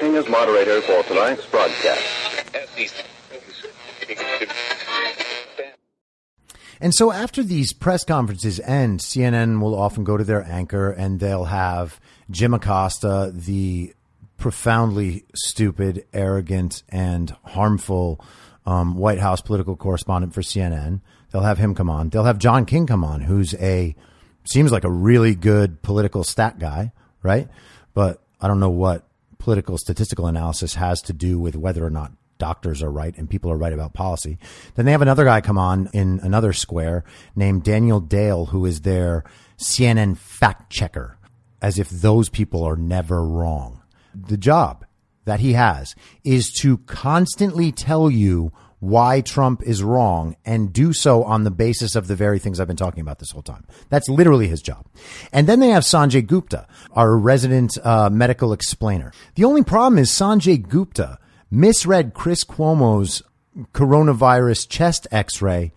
Acting as moderator for tonight's broadcast. And so after these press conferences end, CNN will often go to their anchor and they'll have Jim Acosta, the profoundly stupid, arrogant, and harmful um, White House political correspondent for CNN. They'll have him come on. They'll have John King come on, who's a seems like a really good political stat guy, right? But I don't know what political statistical analysis has to do with whether or not doctors are right and people are right about policy. Then they have another guy come on in another square named Daniel Dale, who is their CNN fact checker, as if those people are never wrong. The job that he has is to constantly tell you why Trump is wrong and do so on the basis of the very things I've been talking about this whole time. That's literally his job. And then they have Sanjay Gupta, our resident uh, medical explainer. The only problem is Sanjay Gupta misread Chris Cuomo's coronavirus chest x ray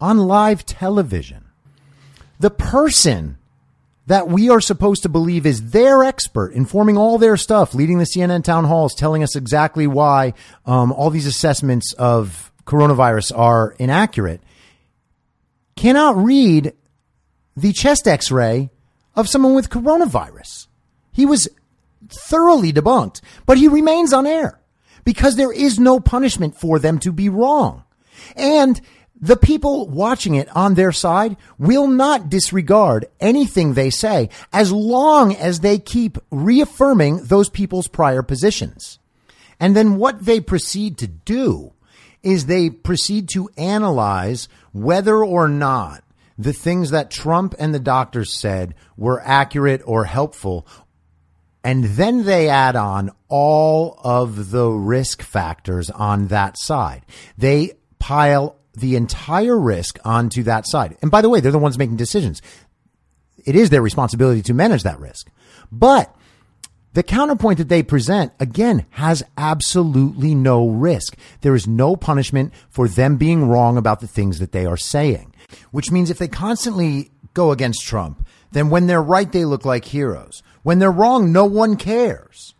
on live television. The person that we are supposed to believe is their expert, informing all their stuff, leading the CNN town halls, telling us exactly why um, all these assessments of coronavirus are inaccurate, cannot read the chest x ray of someone with coronavirus. He was thoroughly debunked, but he remains on air because there is no punishment for them to be wrong. And the people watching it on their side will not disregard anything they say as long as they keep reaffirming those people's prior positions. And then what they proceed to do is they proceed to analyze whether or not the things that Trump and the doctors said were accurate or helpful. And then they add on all of the risk factors on that side. They pile the entire risk onto that side. And by the way, they're the ones making decisions. It is their responsibility to manage that risk. But the counterpoint that they present, again, has absolutely no risk. There is no punishment for them being wrong about the things that they are saying, which means if they constantly go against Trump, then when they're right, they look like heroes. When they're wrong, no one cares.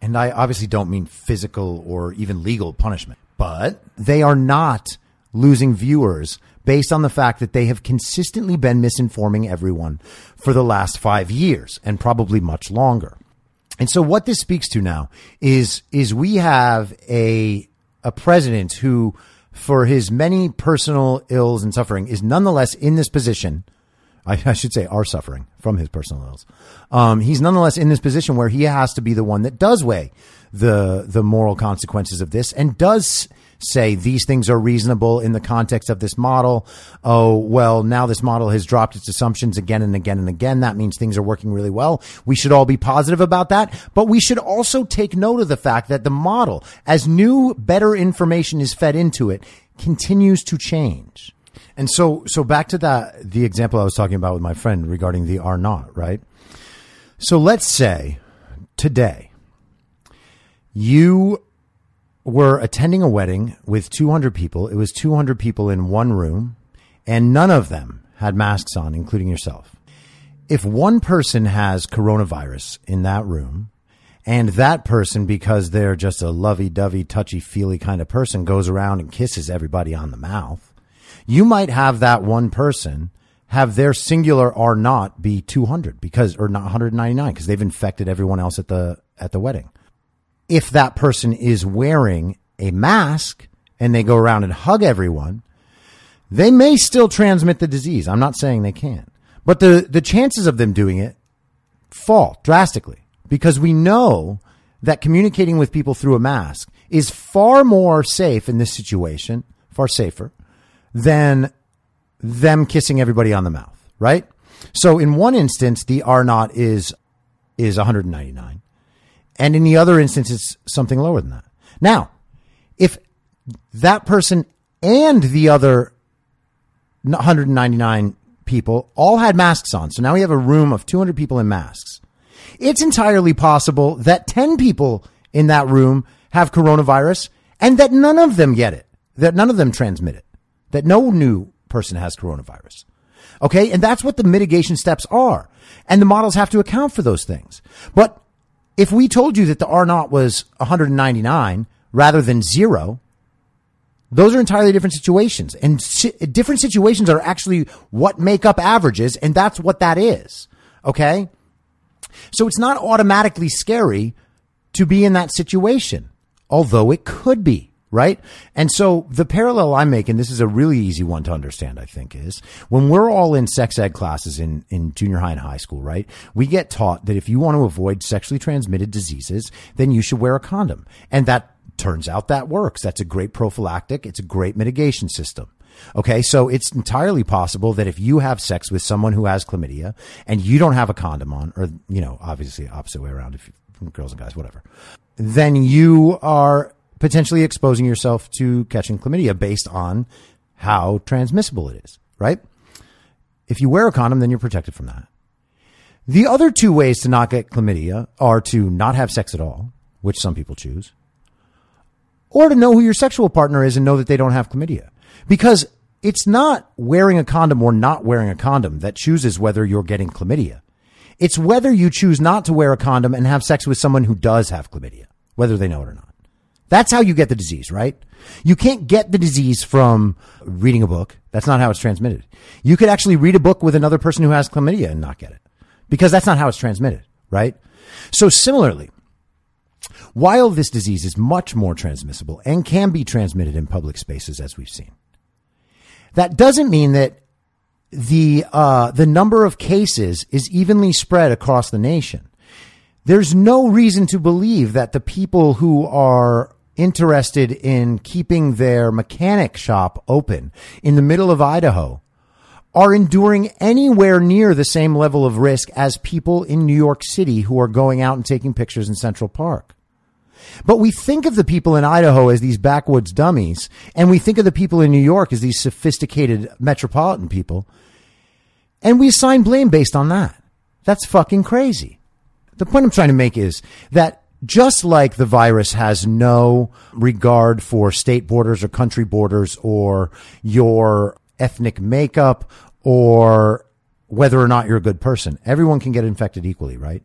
And I obviously don't mean physical or even legal punishment, but they are not losing viewers based on the fact that they have consistently been misinforming everyone for the last five years and probably much longer. And so what this speaks to now is, is we have a, a president who, for his many personal ills and suffering, is nonetheless in this position. I, I should say are suffering from his personal ills. Um, he's nonetheless in this position where he has to be the one that does weigh the, the moral consequences of this and does say these things are reasonable in the context of this model. Oh, well, now this model has dropped its assumptions again and again and again. That means things are working really well. We should all be positive about that, but we should also take note of the fact that the model, as new, better information is fed into it, continues to change. And so, so back to that, the example I was talking about with my friend regarding the R naught, right? So let's say today you were attending a wedding with 200 people. It was 200 people in one room and none of them had masks on, including yourself. If one person has coronavirus in that room and that person, because they're just a lovey dovey, touchy feely kind of person, goes around and kisses everybody on the mouth, you might have that one person have their singular R naught be 200 because, or not 199 because they've infected everyone else at the, at the wedding. If that person is wearing a mask and they go around and hug everyone, they may still transmit the disease. I'm not saying they can't, but the, the chances of them doing it fall drastically because we know that communicating with people through a mask is far more safe in this situation, far safer than them kissing everybody on the mouth, right? So in one instance, the R naught is, is 199. And in the other instance, it's something lower than that. Now, if that person and the other 199 people all had masks on, so now we have a room of 200 people in masks, it's entirely possible that 10 people in that room have coronavirus and that none of them get it, that none of them transmit it, that no new person has coronavirus. Okay. And that's what the mitigation steps are. And the models have to account for those things. But if we told you that the R naught was 199 rather than zero, those are entirely different situations. And si- different situations are actually what make up averages. And that's what that is. Okay. So it's not automatically scary to be in that situation, although it could be. Right. And so the parallel I'm making, this is a really easy one to understand, I think, is when we're all in sex ed classes in, in junior high and high school, right? We get taught that if you want to avoid sexually transmitted diseases, then you should wear a condom. And that turns out that works. That's a great prophylactic. It's a great mitigation system. Okay. So it's entirely possible that if you have sex with someone who has chlamydia and you don't have a condom on, or, you know, obviously opposite way around if you, girls and guys, whatever, then you are potentially exposing yourself to catching chlamydia based on how transmissible it is, right? If you wear a condom, then you're protected from that. The other two ways to not get chlamydia are to not have sex at all, which some people choose, or to know who your sexual partner is and know that they don't have chlamydia. Because it's not wearing a condom or not wearing a condom that chooses whether you're getting chlamydia. It's whether you choose not to wear a condom and have sex with someone who does have chlamydia, whether they know it or not. That's how you get the disease, right? You can't get the disease from reading a book. That's not how it's transmitted. You could actually read a book with another person who has chlamydia and not get it because that's not how it's transmitted, right? So similarly, while this disease is much more transmissible and can be transmitted in public spaces, as we've seen, that doesn't mean that the uh, the number of cases is evenly spread across the nation. There's no reason to believe that the people who are interested in keeping their mechanic shop open in the middle of Idaho are enduring anywhere near the same level of risk as people in New York City who are going out and taking pictures in Central Park. But we think of the people in Idaho as these backwoods dummies, and we think of the people in New York as these sophisticated metropolitan people, and we assign blame based on that. That's fucking crazy the point I'm trying to make is that just like the virus has no regard for state borders or country borders or your ethnic makeup or whether or not you're a good person, everyone can get infected equally, right?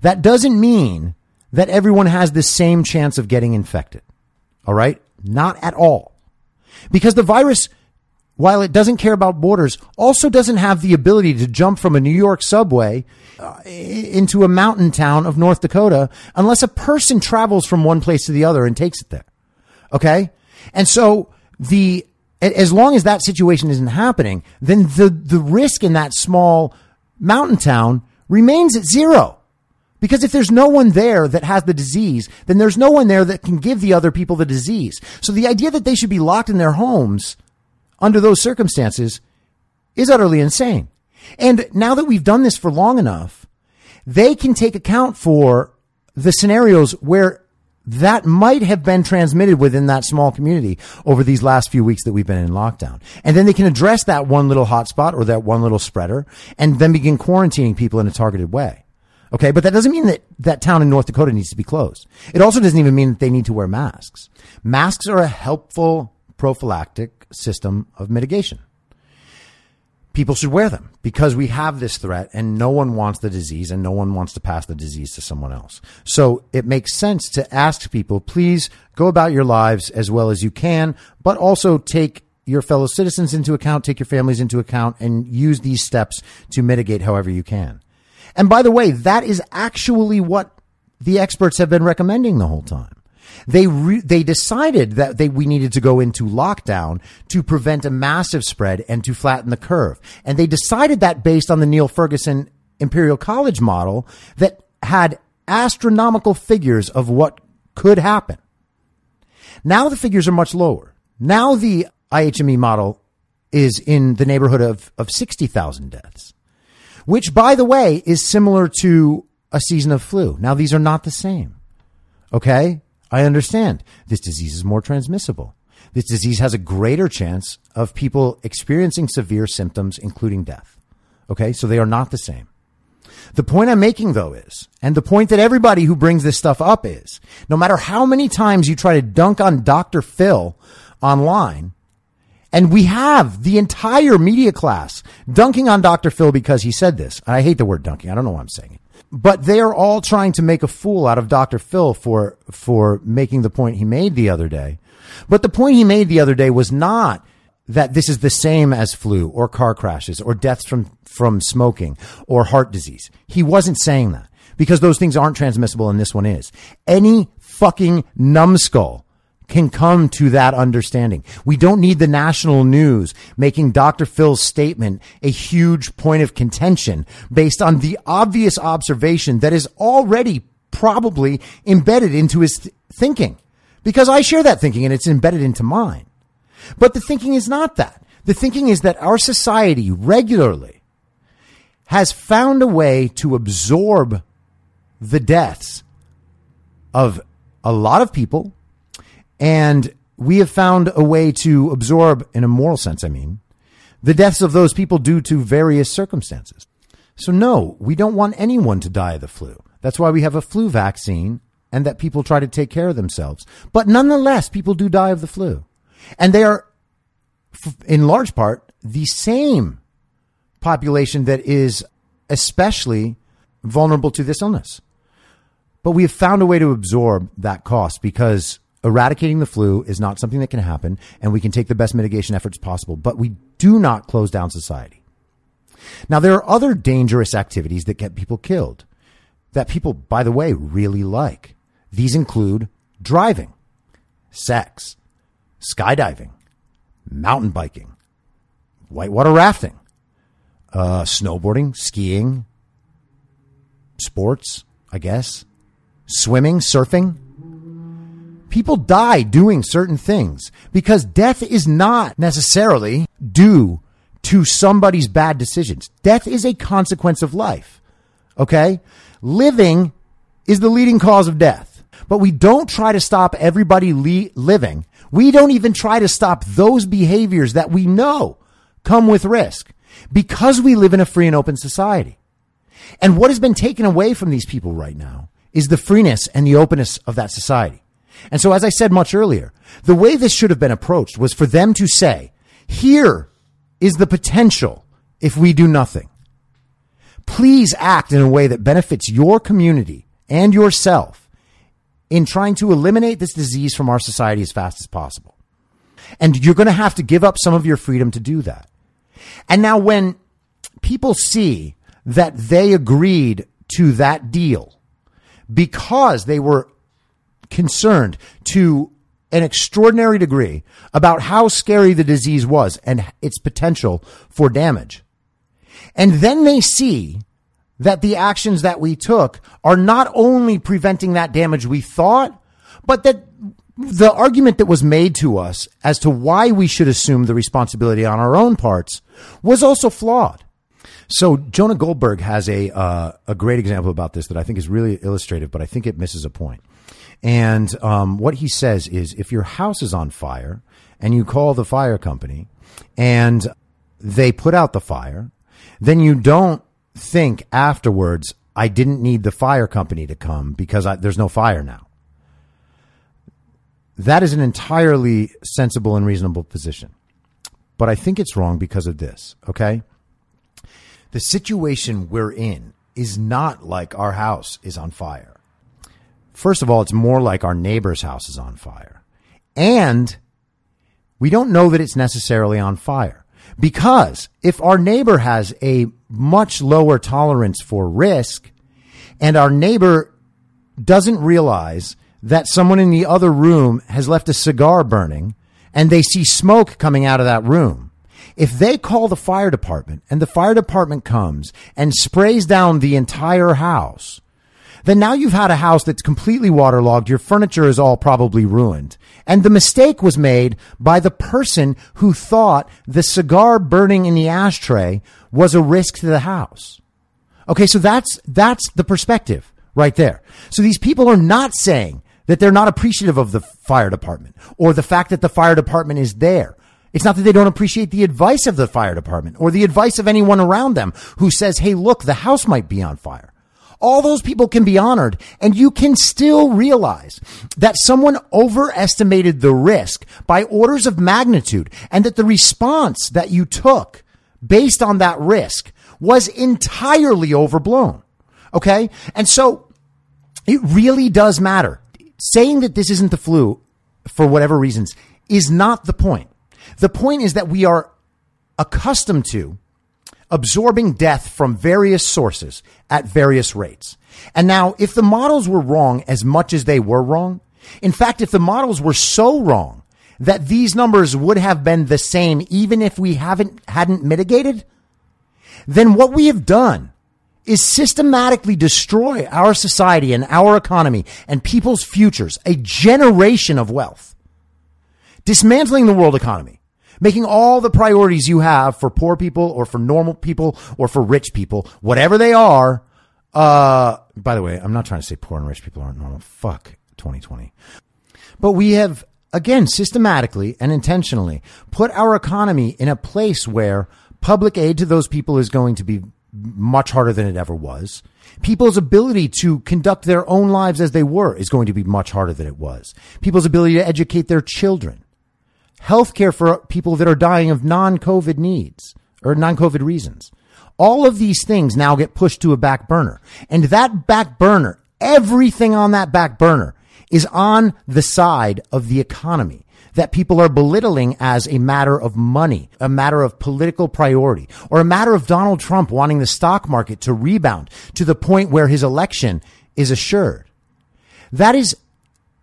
That doesn't mean that everyone has the same chance of getting infected. All right? Not at all. Because the virus while it doesn't care about borders, also doesn't have the ability to jump from a New York subway uh, into a mountain town of North Dakota unless a person travels from one place to the other and takes it there. Okay. And so the, as long as that situation isn't happening, then the, the risk in that small mountain town remains at zero Because if there's no one there that has the disease, then there's no one there that can give the other people the disease. So the idea that they should be locked in their homes under those circumstances is utterly insane. And now that we've done this for long enough, they can take account for the scenarios where that might have been transmitted within that small community over these last few weeks that we've been in lockdown. And then they can address that one little hotspot or that one little spreader and then begin quarantining people in a targeted way. Okay. But that doesn't mean that that town in North Dakota needs to be closed. It also doesn't even mean that they need to wear masks. Masks are a helpful prophylactic system of mitigation people should wear them because we have this threat and no one wants the disease and no one wants to pass the disease to someone else. So it makes sense to ask people, please go about your lives as well as you can, but also take your fellow citizens into account, take your families into account and use these steps to mitigate however you can. And by the way, that is actually what the experts have been recommending the whole time. They re- they decided that they we needed to go into lockdown to prevent a massive spread and to flatten the curve. And they decided that based on the Neil Ferguson Imperial College model that had astronomical figures of what could happen. Now the figures are much lower. Now the IHME model is in the neighborhood of, of 60,000 deaths, which by the way is similar to a season of flu. Now these are not the same. Okay. I understand this disease is more transmissible. This disease has a greater chance of people experiencing severe symptoms, including death. Okay. So they are not the same. The point I'm making though is, and the point that everybody who brings this stuff up is, no matter how many times you try to dunk on Dr. Phil online, and we have the entire media class dunking on Dr. Phil because he said this. I hate the word dunking. I don't know why I'm saying it but they are all trying to make a fool out of Dr. Phil for, for making the point he made the other day. But the point he made the other day was not that this is the same as flu or car crashes or deaths from, from smoking or heart disease. He wasn't saying that because those things aren't transmissible and this one is. Any fucking numbskull can come to that understanding. We don't need the national news making Dr. Phil's statement a huge point of contention based on the obvious observation that is already probably embedded into his th- thinking. Because I share that thinking and it's embedded into mine. But the thinking is not that. The thinking is that our society regularly has found a way to absorb the deaths of a lot of people and we have found a way to absorb, in a moral sense, I mean, the deaths of those people due to various circumstances. So, no, we don't want anyone to die of the flu. That's why we have a flu vaccine and that people try to take care of themselves. But nonetheless, people do die of the flu. And they are, in large part, the same population that is especially vulnerable to this illness. But we have found a way to absorb that cost because eradicating the flu is not something that can happen, and we can take the best mitigation efforts possible, but we do not close down society. Now, there are other dangerous activities that get people killed that people, by the way, really like. These include driving, sex, skydiving, mountain biking, whitewater rafting, uh, snowboarding, skiing, sports, I guess, swimming, surfing, people die doing certain things because death is not necessarily due to somebody's bad decisions. Death is a consequence of life. Okay. Living is the leading cause of death, but we don't try to stop everybody le- living. We don't even try to stop those behaviors that we know come with risk because we live in a free and open society. And what has been taken away from these people right now is the freeness and the openness of that society. And so, as I said much earlier, the way this should have been approached was for them to say, here is the potential if we do nothing. Please act in a way that benefits your community and yourself in trying to eliminate this disease from our society as fast as possible. And you're going to have to give up some of your freedom to do that. And now when people see that they agreed to that deal because they were concerned to an extraordinary degree about how scary the disease was and its potential for damage. And then they see that the actions that we took are not only preventing that damage we thought, but that the argument that was made to us as to why we should assume the responsibility on our own parts was also flawed. So Jonah Goldberg has a uh, a great example about this that I think is really illustrative, but I think it misses a point. And um, what he says is, if your house is on fire and you call the fire company and they put out the fire, then you don't think afterwards, I didn't need the fire company to come because I, there's no fire now. That is an entirely sensible and reasonable position. But I think it's wrong because of this, okay? The situation we're in is not like our house is on fire. First of all, it's more like our neighbor's house is on fire. And we don't know that it's necessarily on fire. Because if our neighbor has a much lower tolerance for risk and our neighbor doesn't realize that someone in the other room has left a cigar burning and they see smoke coming out of that room, if they call the fire department and the fire department comes and sprays down the entire house, then now you've had a house that's completely waterlogged. Your furniture is all probably ruined. And the mistake was made by the person who thought the cigar burning in the ashtray was a risk to the house. Okay. So that's, that's the perspective right there. So these people are not saying that they're not appreciative of the fire department or the fact that the fire department is there. It's not that they don't appreciate the advice of the fire department or the advice of anyone around them who says, Hey, look, the house might be on fire. All those people can be honored and you can still realize that someone overestimated the risk by orders of magnitude and that the response that you took based on that risk was entirely overblown. Okay. And so it really does matter. Saying that this isn't the flu for whatever reasons is not the point. The point is that we are accustomed to absorbing death from various sources at various rates. And now, if the models were wrong as much as they were wrong, in fact, if the models were so wrong that these numbers would have been the same even if we haven't, hadn't mitigated, then what we have done is systematically destroy our society and our economy and people's futures, a generation of wealth. Dismantling the world economy making all the priorities you have for poor people or for normal people or for rich people, whatever they are. Uh, by the way, I'm not trying to say poor and rich people aren't normal. Fuck 2020. But we have, again, systematically and intentionally put our economy in a place where public aid to those people is going to be much harder than it ever was. People's ability to conduct their own lives as they were is going to be much harder than it was. People's ability to educate their children healthcare for people that are dying of non-COVID needs or non-COVID reasons. All of these things now get pushed to a back burner. And that back burner, everything on that back burner is on the side of the economy that people are belittling as a matter of money, a matter of political priority, or a matter of Donald Trump wanting the stock market to rebound to the point where his election is assured. That is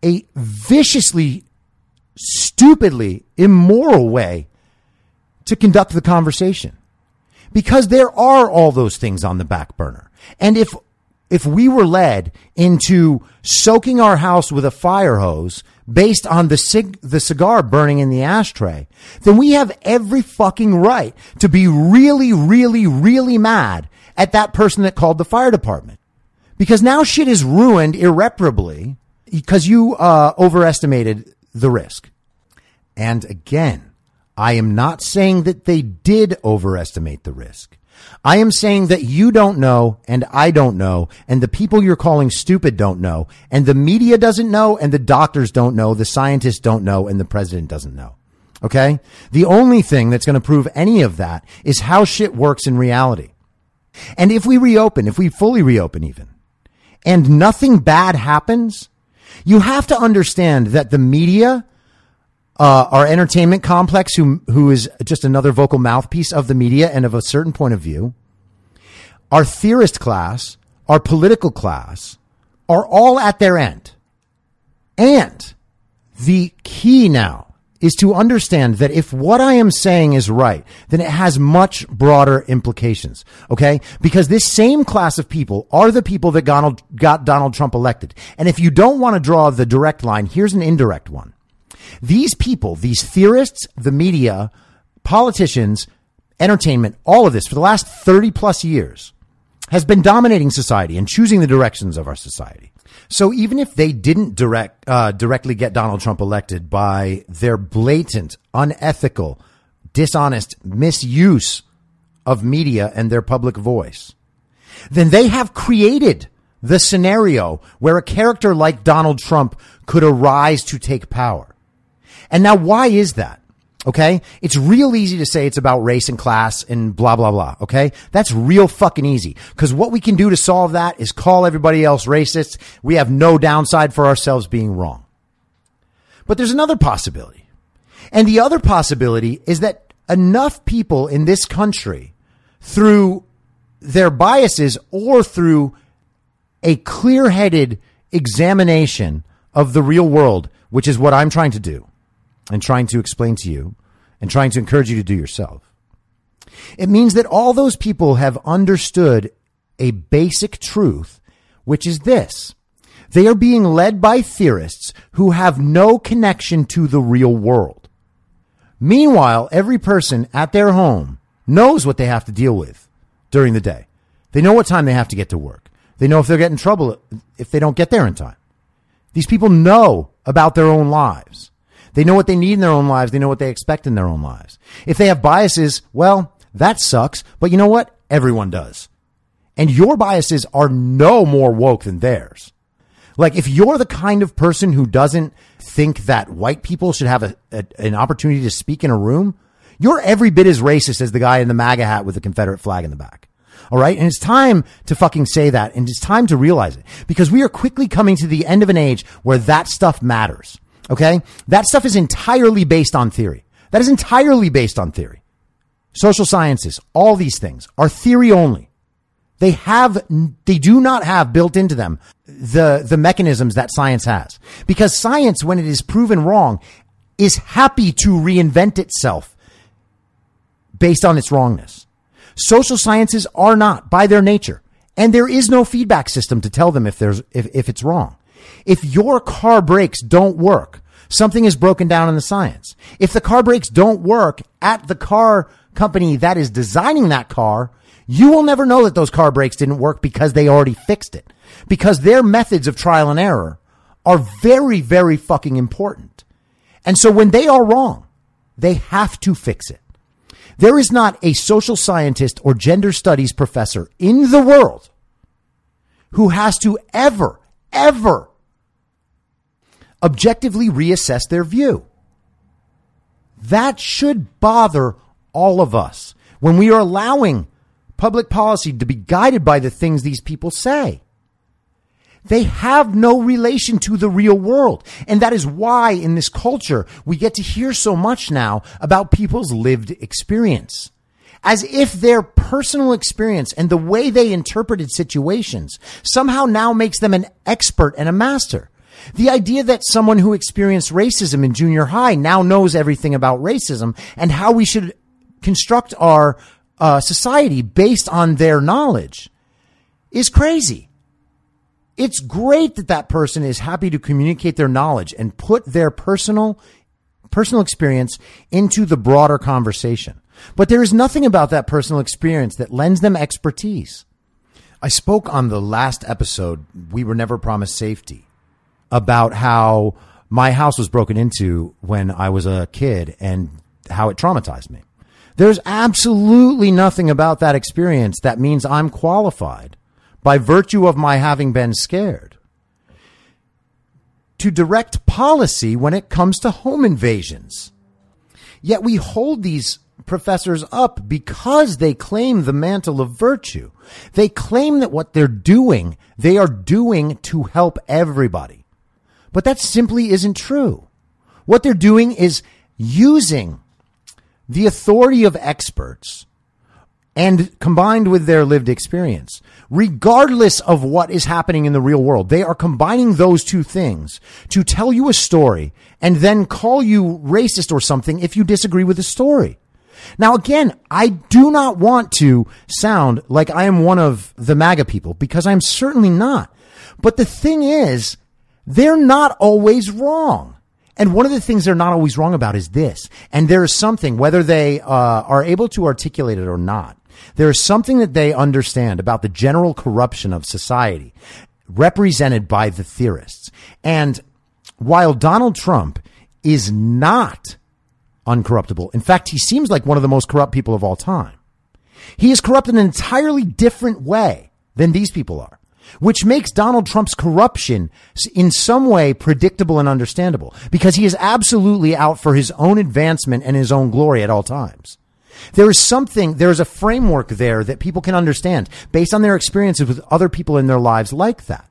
a viciously stupidly immoral way to conduct the conversation because there are all those things on the back burner. And if, if we were led into soaking our house with a fire hose based on the cig- the cigar burning in the ashtray, then we have every fucking right to be really, really, really mad at that person that called the fire department. Because now shit is ruined irreparably because you, uh, overestimated the risk. And again, I am not saying that they did overestimate the risk. I am saying that you don't know and I don't know and the people you're calling stupid don't know and the media doesn't know and the doctors don't know, the scientists don't know and the president doesn't know. Okay? The only thing that's going to prove any of that is how shit works in reality. And if we reopen, if we fully reopen even, and nothing bad happens, you have to understand that the media, uh, our entertainment complex, who who is just another vocal mouthpiece of the media and of a certain point of view, our theorist class, our political class, are all at their end. And the key now is to understand that if what I am saying is right, then it has much broader implications. Okay. Because this same class of people are the people that Donald, got Donald Trump elected. And if you don't want to draw the direct line, here's an indirect one. These people, these theorists, the media, politicians, entertainment, all of this for the last 30 plus years has been dominating society and choosing the directions of our society. So even if they didn't direct uh, directly get Donald Trump elected by their blatant, unethical, dishonest misuse of media and their public voice, then they have created the scenario where a character like Donald Trump could arise to take power. And now why is that? Okay. It's real easy to say it's about race and class and blah, blah, blah. Okay. That's real fucking easy. Cause what we can do to solve that is call everybody else racist. We have no downside for ourselves being wrong. But there's another possibility. And the other possibility is that enough people in this country through their biases or through a clear headed examination of the real world, which is what I'm trying to do and trying to explain to you and trying to encourage you to do yourself. It means that all those people have understood a basic truth, which is this. They are being led by theorists who have no connection to the real world. Meanwhile, every person at their home knows what they have to deal with during the day. They know what time they have to get to work. They know if they're getting trouble if they don't get there in time. These people know about their own lives. They know what they need in their own lives. They know what they expect in their own lives. If they have biases, well, that sucks. But you know what? Everyone does. And your biases are no more woke than theirs. Like if you're the kind of person who doesn't think that white people should have a, a, an opportunity to speak in a room, you're every bit as racist as the guy in the MAGA hat with the Confederate flag in the back. All right. And it's time to fucking say that. And it's time to realize it because we are quickly coming to the end of an age where that stuff matters. Okay. That stuff is entirely based on theory. That is entirely based on theory. Social sciences, all these things are theory only. They have, they do not have built into them the, the mechanisms that science has. Because science, when it is proven wrong, is happy to reinvent itself based on its wrongness. Social sciences are not by their nature. And there is no feedback system to tell them if there's, if, if it's wrong. If your car brakes don't work, something is broken down in the science. If the car brakes don't work at the car company that is designing that car, you will never know that those car brakes didn't work because they already fixed it. Because their methods of trial and error are very, very fucking important. And so when they are wrong, they have to fix it. There is not a social scientist or gender studies professor in the world who has to ever, ever objectively reassess their view. That should bother all of us when we are allowing public policy to be guided by the things these people say. They have no relation to the real world. And that is why in this culture, we get to hear so much now about people's lived experience. As if their personal experience and the way they interpreted situations somehow now makes them an expert and a master. The idea that someone who experienced racism in junior high now knows everything about racism and how we should construct our uh, society based on their knowledge is crazy. It's great that that person is happy to communicate their knowledge and put their personal personal experience into the broader conversation. But there is nothing about that personal experience that lends them expertise. I spoke on the last episode, We Were Never Promised Safety, about how my house was broken into when I was a kid and how it traumatized me. There's absolutely nothing about that experience that means I'm qualified by virtue of my having been scared to direct policy when it comes to home invasions. Yet we hold these professors up because they claim the mantle of virtue. They claim that what they're doing, they are doing to help everybody. But that simply isn't true. What they're doing is using the authority of experts and combined with their lived experience, regardless of what is happening in the real world, they are combining those two things to tell you a story and then call you racist or something if you disagree with the story. Now, again, I do not want to sound like I am one of the MAGA people because I'm certainly not. But the thing is, they're not always wrong. And one of the things they're not always wrong about is this. And there is something, whether they uh, are able to articulate it or not, there is something that they understand about the general corruption of society represented by the theorists. And while Donald Trump is not uncorruptible, in fact, he seems like one of the most corrupt people of all time. He is corrupt in an entirely different way than these people are which makes Donald Trump's corruption in some way predictable and understandable because he is absolutely out for his own advancement and his own glory at all times. There is something, there is a framework there that people can understand based on their experiences with other people in their lives like that.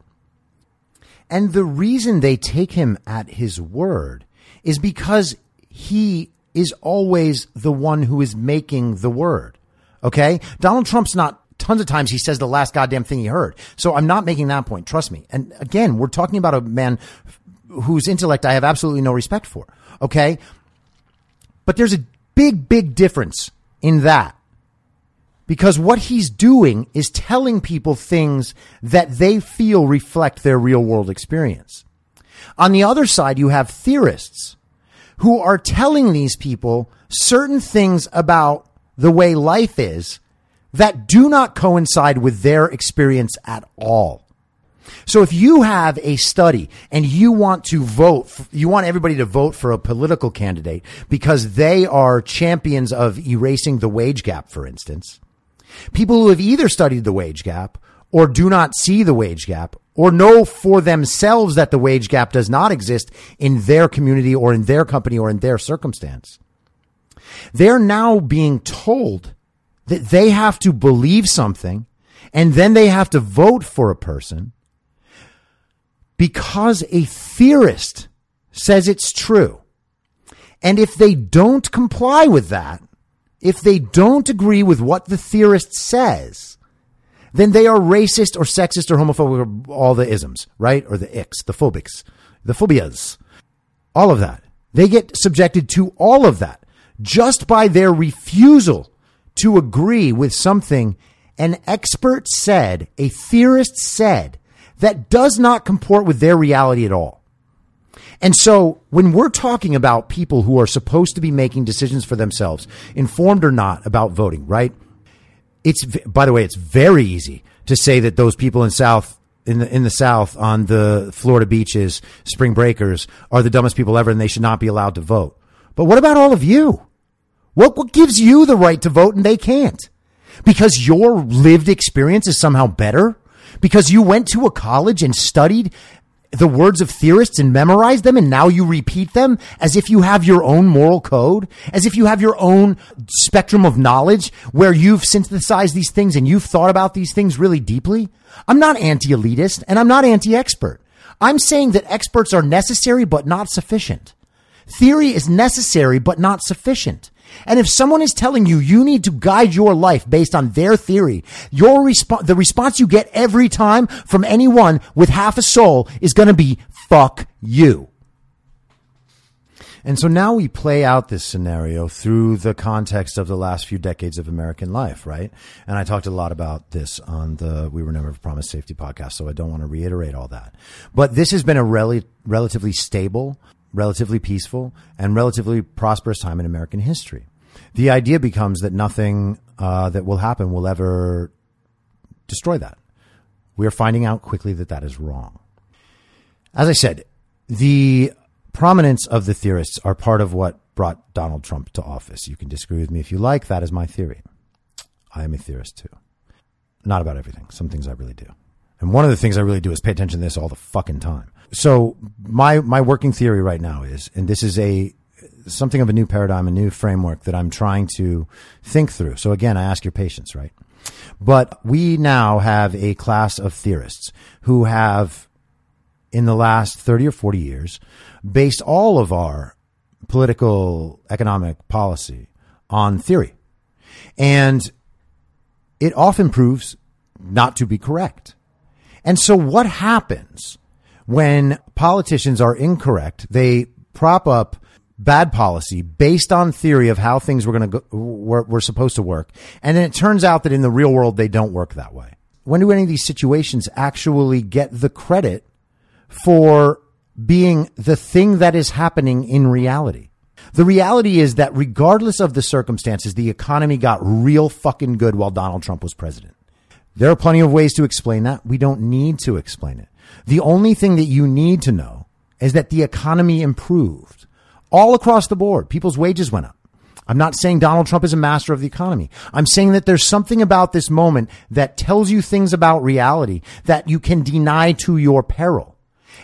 And the reason they take him at his word is because he is always the one who is making the word. Okay? Donald Trump's not tons of times he says the last goddamn thing he heard. So I'm not making that point. Trust me. And again, we're talking about a man whose intellect I have absolutely no respect for. Okay. But there's a big, big difference in that because what he's doing is telling people things that they feel reflect their real world experience. On the other side, you have theorists who are telling these people certain things about the way life is that do not coincide with their experience at all. So if you have a study and you want to vote, you want everybody to vote for a political candidate because they are champions of erasing the wage gap, for instance, people who have either studied the wage gap or do not see the wage gap or know for themselves that the wage gap does not exist in their community or in their company or in their circumstance. They're now being told that they have to believe something and then they have to vote for a person because a theorist says it's true. And if they don't comply with that, if they don't agree with what the theorist says, then they are racist or sexist or homophobic or all the isms, right? Or the icks, the phobics, the phobias, all of that. They get subjected to all of that just by their refusal to agree with something an expert said, a theorist said, that does not comport with their reality at all. And so when we're talking about people who are supposed to be making decisions for themselves, informed or not about voting, right? It's, by the way, it's very easy to say that those people in South, in the, in the South on the Florida beaches, spring breakers are the dumbest people ever and they should not be allowed to vote. But what about all of you? What, what gives you the right to vote and they can't? Because your lived experience is somehow better? Because you went to a college and studied the words of theorists and memorized them and now you repeat them as if you have your own moral code, as if you have your own spectrum of knowledge where you've synthesized these things and you've thought about these things really deeply. I'm not anti-elitist and I'm not anti-expert. I'm saying that experts are necessary but not sufficient. Theory is necessary but not sufficient. And if someone is telling you you need to guide your life based on their theory, your response, the response you get every time from anyone with half a soul is going to be fuck you. And so now we play out this scenario through the context of the last few decades of American life, right? And I talked a lot about this on the We Were Never Promised Safety podcast, so I don't want to reiterate all that. But this has been a rel- relatively stable relatively peaceful, and relatively prosperous time in American history. The idea becomes that nothing uh, that will happen will ever destroy that. We are finding out quickly that that is wrong. As I said, the prominence of the theorists are part of what brought Donald Trump to office. You can disagree with me if you like. That is my theory. I am a theorist too. Not about everything. Some things I really do. And one of the things I really do is pay attention to this all the fucking time. So my my working theory right now is, and this is a something of a new paradigm, a new framework that I'm trying to think through. So again, I ask your patience, right? But we now have a class of theorists who have, in the last 30 or 40 years, based all of our political economic policy on theory. And it often proves not to be correct. And so what happens when politicians are incorrect? They prop up bad policy based on theory of how things were going to go, were, were supposed to work. And then it turns out that in the real world, they don't work that way. When do any of these situations actually get the credit for being the thing that is happening in reality? The reality is that regardless of the circumstances, the economy got real fucking good while Donald Trump was president. There are plenty of ways to explain that. We don't need to explain it. The only thing that you need to know is that the economy improved all across the board. People's wages went up. I'm not saying Donald Trump is a master of the economy. I'm saying that there's something about this moment that tells you things about reality that you can deny to your peril.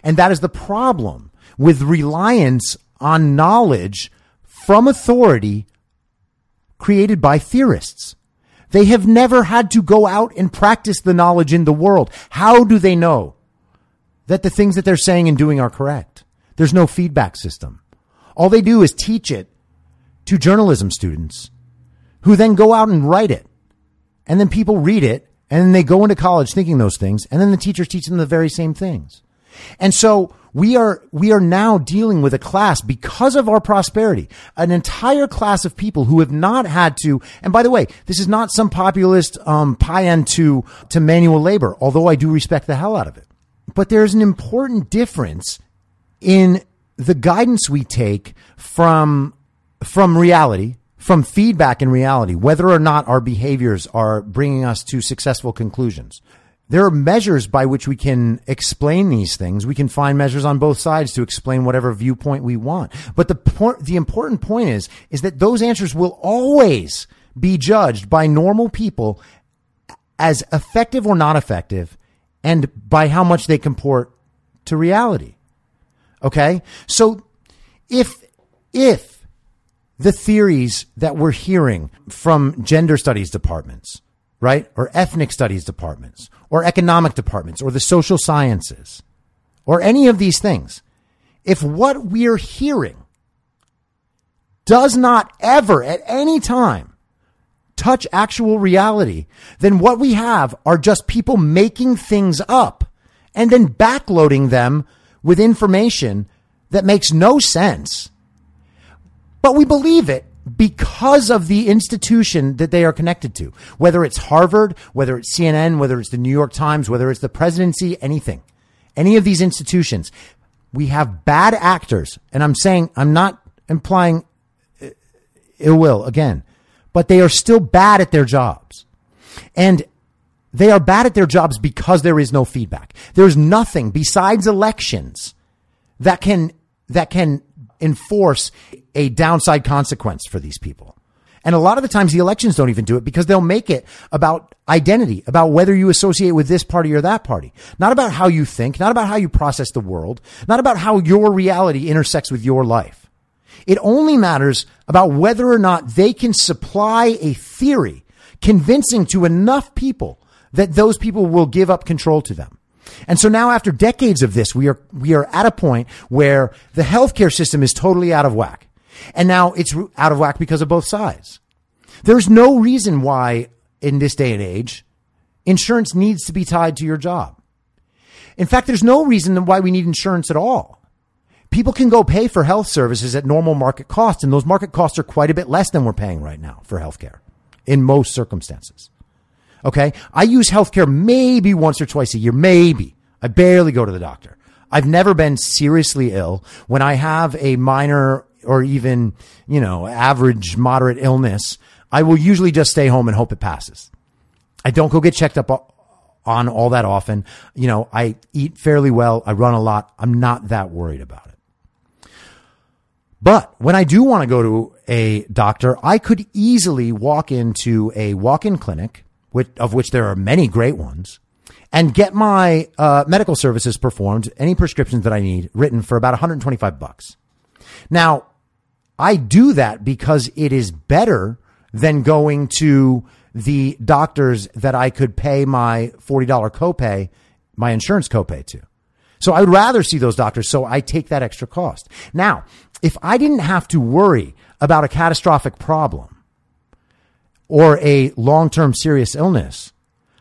And that is the problem with reliance on knowledge from authority created by theorists. They have never had to go out and practice the knowledge in the world. How do they know that the things that they're saying and doing are correct? There's no feedback system. All they do is teach it to journalism students who then go out and write it. And then people read it and then they go into college thinking those things. And then the teachers teach them the very same things. And so we are, we are now dealing with a class because of our prosperity, an entire class of people who have not had to, and by the way, this is not some populist, um, pie end to, to manual labor, although I do respect the hell out of it. But there's an important difference in the guidance we take from, from reality, from feedback in reality, whether or not our behaviors are bringing us to successful conclusions. There are measures by which we can explain these things. We can find measures on both sides to explain whatever viewpoint we want. But the point, the important point is, is that those answers will always be judged by normal people as effective or not effective and by how much they comport to reality. Okay. So if, if the theories that we're hearing from gender studies departments, right? Or ethnic studies departments or economic departments or the social sciences or any of these things. If what we're hearing does not ever at any time touch actual reality, then what we have are just people making things up and then backloading them with information that makes no sense. But we believe it because of the institution that they are connected to, whether it's Harvard, whether it's CNN, whether it's the New York Times, whether it's the presidency, anything, any of these institutions. We have bad actors. And I'm saying, I'm not implying uh, ill will again, but they are still bad at their jobs. And they are bad at their jobs because there is no feedback. There's nothing besides elections that can, that can enforce a downside consequence for these people. And a lot of the times the elections don't even do it because they'll make it about identity, about whether you associate with this party or that party. Not about how you think, not about how you process the world, not about how your reality intersects with your life. It only matters about whether or not they can supply a theory convincing to enough people that those people will give up control to them. And so now after decades of this, we are, we are at a point where the healthcare system is totally out of whack. And now it's out of whack because of both sides. There's no reason why in this day and age, insurance needs to be tied to your job. In fact, there's no reason why we need insurance at all. People can go pay for health services at normal market costs, and those market costs are quite a bit less than we're paying right now for healthcare in most circumstances. Okay. I use healthcare maybe once or twice a year, maybe. I barely go to the doctor. I've never been seriously ill. When I have a minor or even, you know, average moderate illness, I will usually just stay home and hope it passes. I don't go get checked up on all that often. You know, I eat fairly well. I run a lot. I'm not that worried about it. But when I do want to go to a doctor, I could easily walk into a walk-in clinic which, of which there are many great ones, and get my uh, medical services performed, any prescriptions that I need written for about 125 bucks. Now, I do that because it is better than going to the doctors that I could pay my $40 copay, my insurance copay to. So I would rather see those doctors. So I take that extra cost. Now, if I didn't have to worry about a catastrophic problem, or a long term serious illness,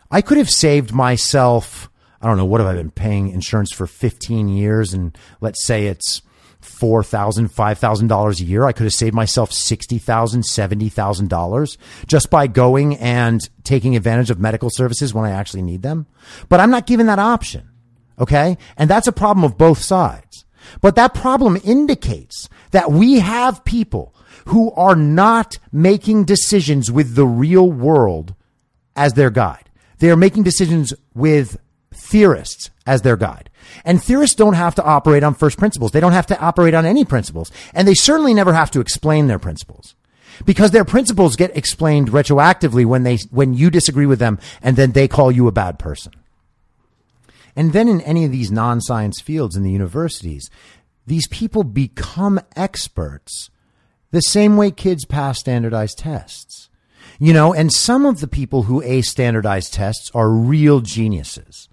I could have saved myself. I don't know what have I been paying insurance for 15 years, and let's say it's four thousand, five thousand dollars $5,000 a year. I could have saved myself sixty thousand, seventy thousand dollars just by going and taking advantage of medical services when I actually need them. But I'm not given that option. Okay, and that's a problem of both sides. But that problem indicates that we have people who are not making decisions with the real world as their guide. They are making decisions with theorists as their guide. And theorists don't have to operate on first principles. They don't have to operate on any principles. And they certainly never have to explain their principles. Because their principles get explained retroactively when they, when you disagree with them and then they call you a bad person. And then in any of these non-science fields in the universities, these people become experts the same way kids pass standardized tests. You know, and some of the people who ace standardized tests are real geniuses.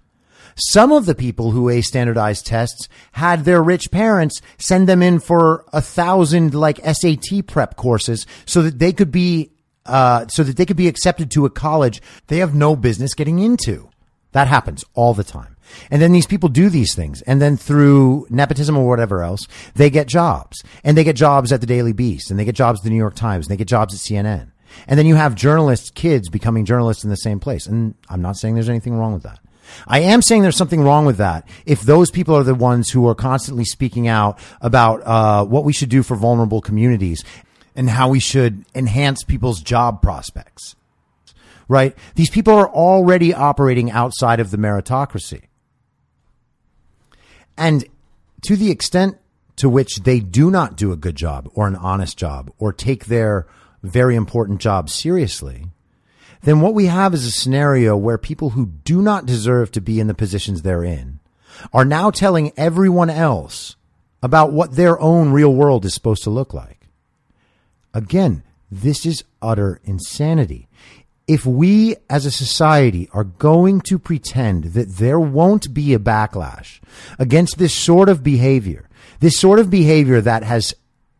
Some of the people who ace standardized tests had their rich parents send them in for a thousand like SAT prep courses so that they could be, uh, so that they could be accepted to a college they have no business getting into. That happens all the time. And then these people do these things. And then through nepotism or whatever else, they get jobs. And they get jobs at the Daily Beast and they get jobs at the New York Times and they get jobs at CNN. And then you have journalists, kids becoming journalists in the same place. And I'm not saying there's anything wrong with that. I am saying there's something wrong with that. If those people are the ones who are constantly speaking out about uh, what we should do for vulnerable communities and how we should enhance people's job prospects, right? These people are already operating outside of the meritocracy. And to the extent to which they do not do a good job or an honest job or take their very important job seriously, then what we have is a scenario where people who do not deserve to be in the positions they're in are now telling everyone else about what their own real world is supposed to look like. Again, this is utter insanity. If we as a society are going to pretend that there won't be a backlash against this sort of behavior, this sort of behavior that has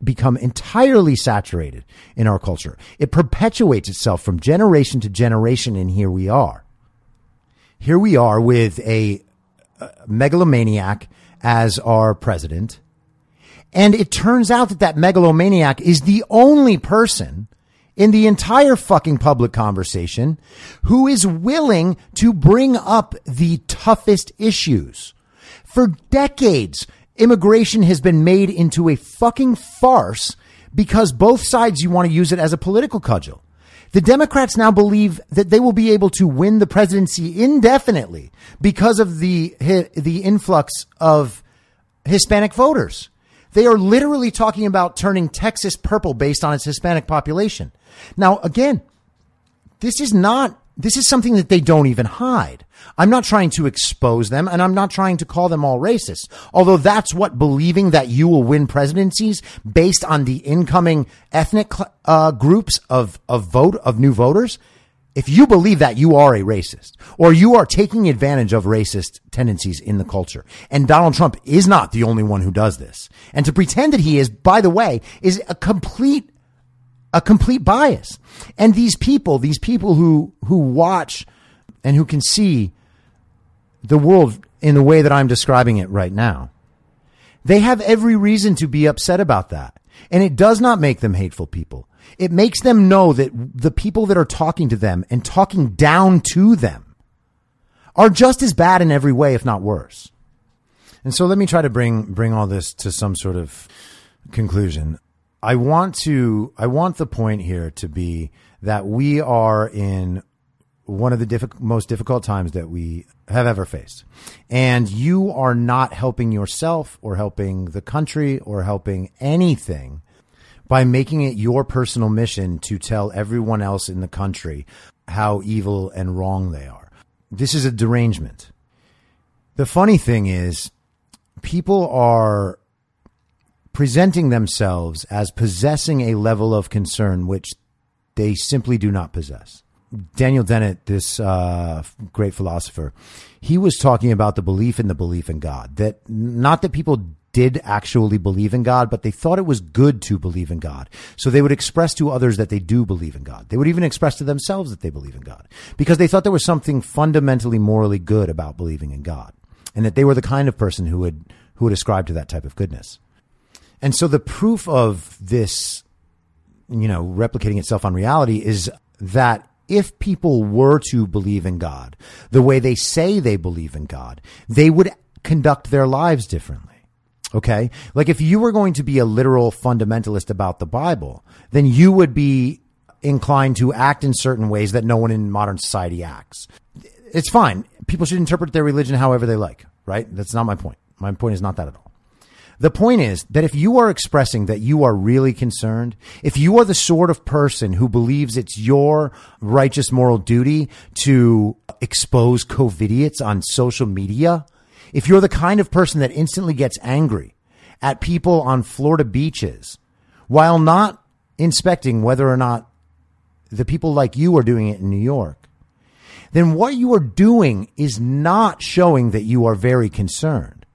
become entirely saturated in our culture. It perpetuates itself from generation to generation, and here we are. Here we are with a, megalomaniac as our president. And it turns out that that megalomaniac is the only person in the entire fucking public conversation who is willing to bring up the toughest issues. For decades, immigration has been made into a fucking farce because both sides you want to use it as a political cudgel. The Democrats now believe that they will be able to win the presidency indefinitely because of the the influx of Hispanic voters. They are literally talking about turning Texas purple based on its Hispanic population. Now, again, this is not this is something that they don't even hide. I'm not trying to expose them and I'm not trying to call them all racist. Although that's what believing that you will win presidencies based on the incoming ethnic uh, groups of, of vote of new voters. If you believe that you are a racist or you are taking advantage of racist tendencies in the culture and Donald Trump is not the only one who does this and to pretend that he is, by the way, is a complete a complete bias. And these people, these people who, who watch and who can see the world in the way that I'm describing it right now, they have every reason to be upset about that. And it does not make them hateful people. It makes them know that the people that are talking to them and talking down to them are just as bad in every way, if not worse. And so let me try to bring, bring all this to some sort of conclusion. I want to, I want the point here to be that we are in one of the most difficult times that we have ever faced. And you are not helping yourself or helping the country or helping anything by making it your personal mission to tell everyone else in the country how evil and wrong they are. This is a derangement. The funny thing is, people are presenting themselves as possessing a level of concern which they simply do not possess. Daniel Dennett, this uh, great philosopher, he was talking about the belief in the belief in God. That not that people did actually believe in God, but they thought it was good to believe in God. So they would express to others that they do believe in God. They would even express to themselves that they believe in God because they thought there was something fundamentally morally good about believing in God and that they were the kind of person who would, who would ascribe to that type of goodness. And so the proof of this, you know, replicating itself on reality is that if people were to believe in God the way they say they believe in God, they would conduct their lives differently. Okay. Like if you were going to be a literal fundamentalist about the Bible, then you would be inclined to act in certain ways that no one in modern society acts. It's fine. People should interpret their religion however they like, right? That's not my point. My point is not that at all. The point is that if you are expressing that you are really concerned, if you are the sort of person who believes it's your righteous moral duty to expose COVIDiots on social media, if you're the kind of person that instantly gets angry at people on Florida beaches while not inspecting whether or not the people like you are doing it in New York, then what you are doing is not showing that you are very concerned.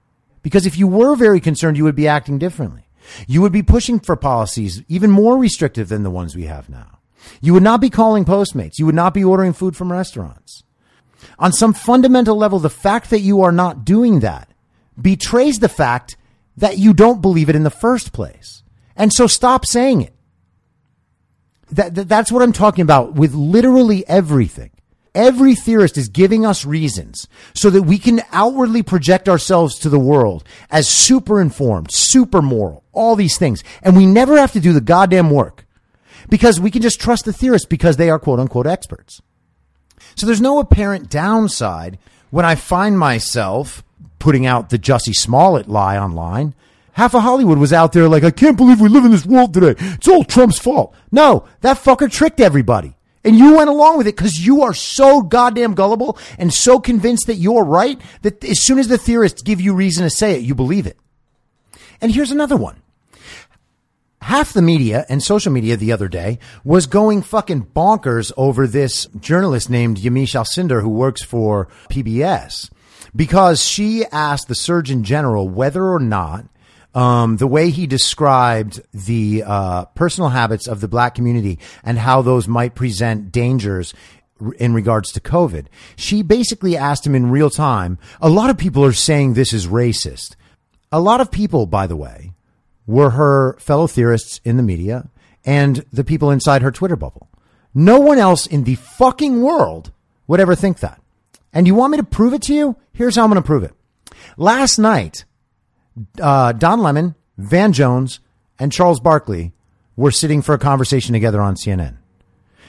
Because if you were very concerned, you would be acting differently. You would be pushing for policies even more restrictive than the ones we have now. You would not be calling Postmates. You would not be ordering food from restaurants. On some fundamental level, the fact that you are not doing that betrays the fact that you don't believe it in the first place. And so stop saying it. That, that, that's what I'm talking about with literally everything. Every theorist is giving us reasons so that we can outwardly project ourselves to the world as super informed, super moral, all these things. And we never have to do the goddamn work because we can just trust the theorists because they are quote unquote experts. So there's no apparent downside when I find myself putting out the Jussie Smollett lie online. Half of Hollywood was out there like, I can't believe we live in this world today. It's all Trump's fault. No, that fucker tricked everybody. And you went along with it because you are so goddamn gullible and so convinced that you're right that as soon as the theorists give you reason to say it, you believe it. And here's another one. Half the media and social media the other day was going fucking bonkers over this journalist named Yamiche Alcindor who works for PBS because she asked the Surgeon General whether or not um, the way he described the uh, personal habits of the black community and how those might present dangers in regards to COVID. She basically asked him in real time. A lot of people are saying this is racist. A lot of people, by the way, were her fellow theorists in the media and the people inside her Twitter bubble. No one else in the fucking world would ever think that. And you want me to prove it to you? Here's how I'm going to prove it. Last night, uh, Don Lemon, Van Jones, and Charles Barkley were sitting for a conversation together on CNN.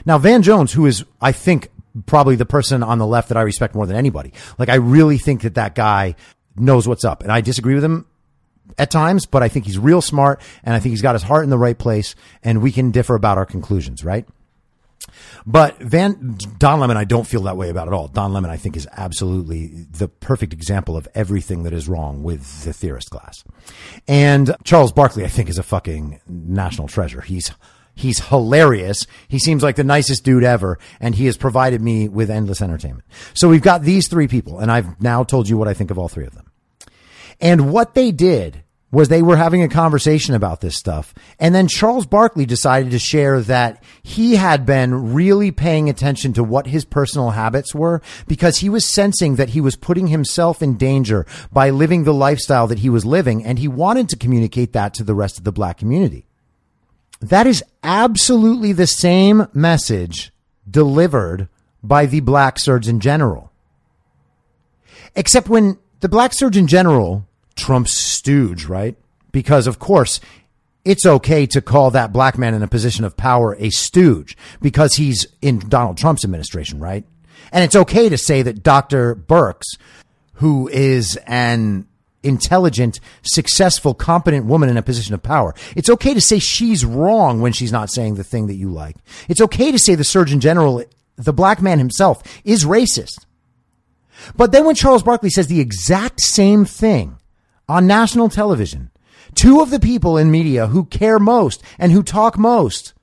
Now, Van Jones, who is, I think, probably the person on the left that I respect more than anybody. Like, I really think that that guy knows what's up. And I disagree with him at times, but I think he's real smart and I think he's got his heart in the right place and we can differ about our conclusions, right? But Van Don Lemon, I don't feel that way about at all. Don Lemon, I think, is absolutely the perfect example of everything that is wrong with the theorist class. And Charles Barkley, I think, is a fucking national treasure. He's He's hilarious. He seems like the nicest dude ever, and he has provided me with endless entertainment. So we've got these three people, and I've now told you what I think of all three of them. And what they did was they were having a conversation about this stuff. And then Charles Barkley decided to share that he had been really paying attention to what his personal habits were because he was sensing that he was putting himself in danger by living the lifestyle that he was living. And he wanted to communicate that to the rest of the black community. That is absolutely the same message delivered by the black surgeon general. Except when the black surgeon general Trump's stooge, right? Because of course, it's okay to call that black man in a position of power a stooge because he's in Donald Trump's administration, right? And it's okay to say that Dr. Birx, who is an intelligent, successful, competent woman in a position of power. It's okay to say she's wrong when she's not saying the thing that you like. It's okay to say the Surgeon General, the black man himself, is racist. But then when Charles Barkley says the exact same thing on national television, two of the people in media who care most and who talk most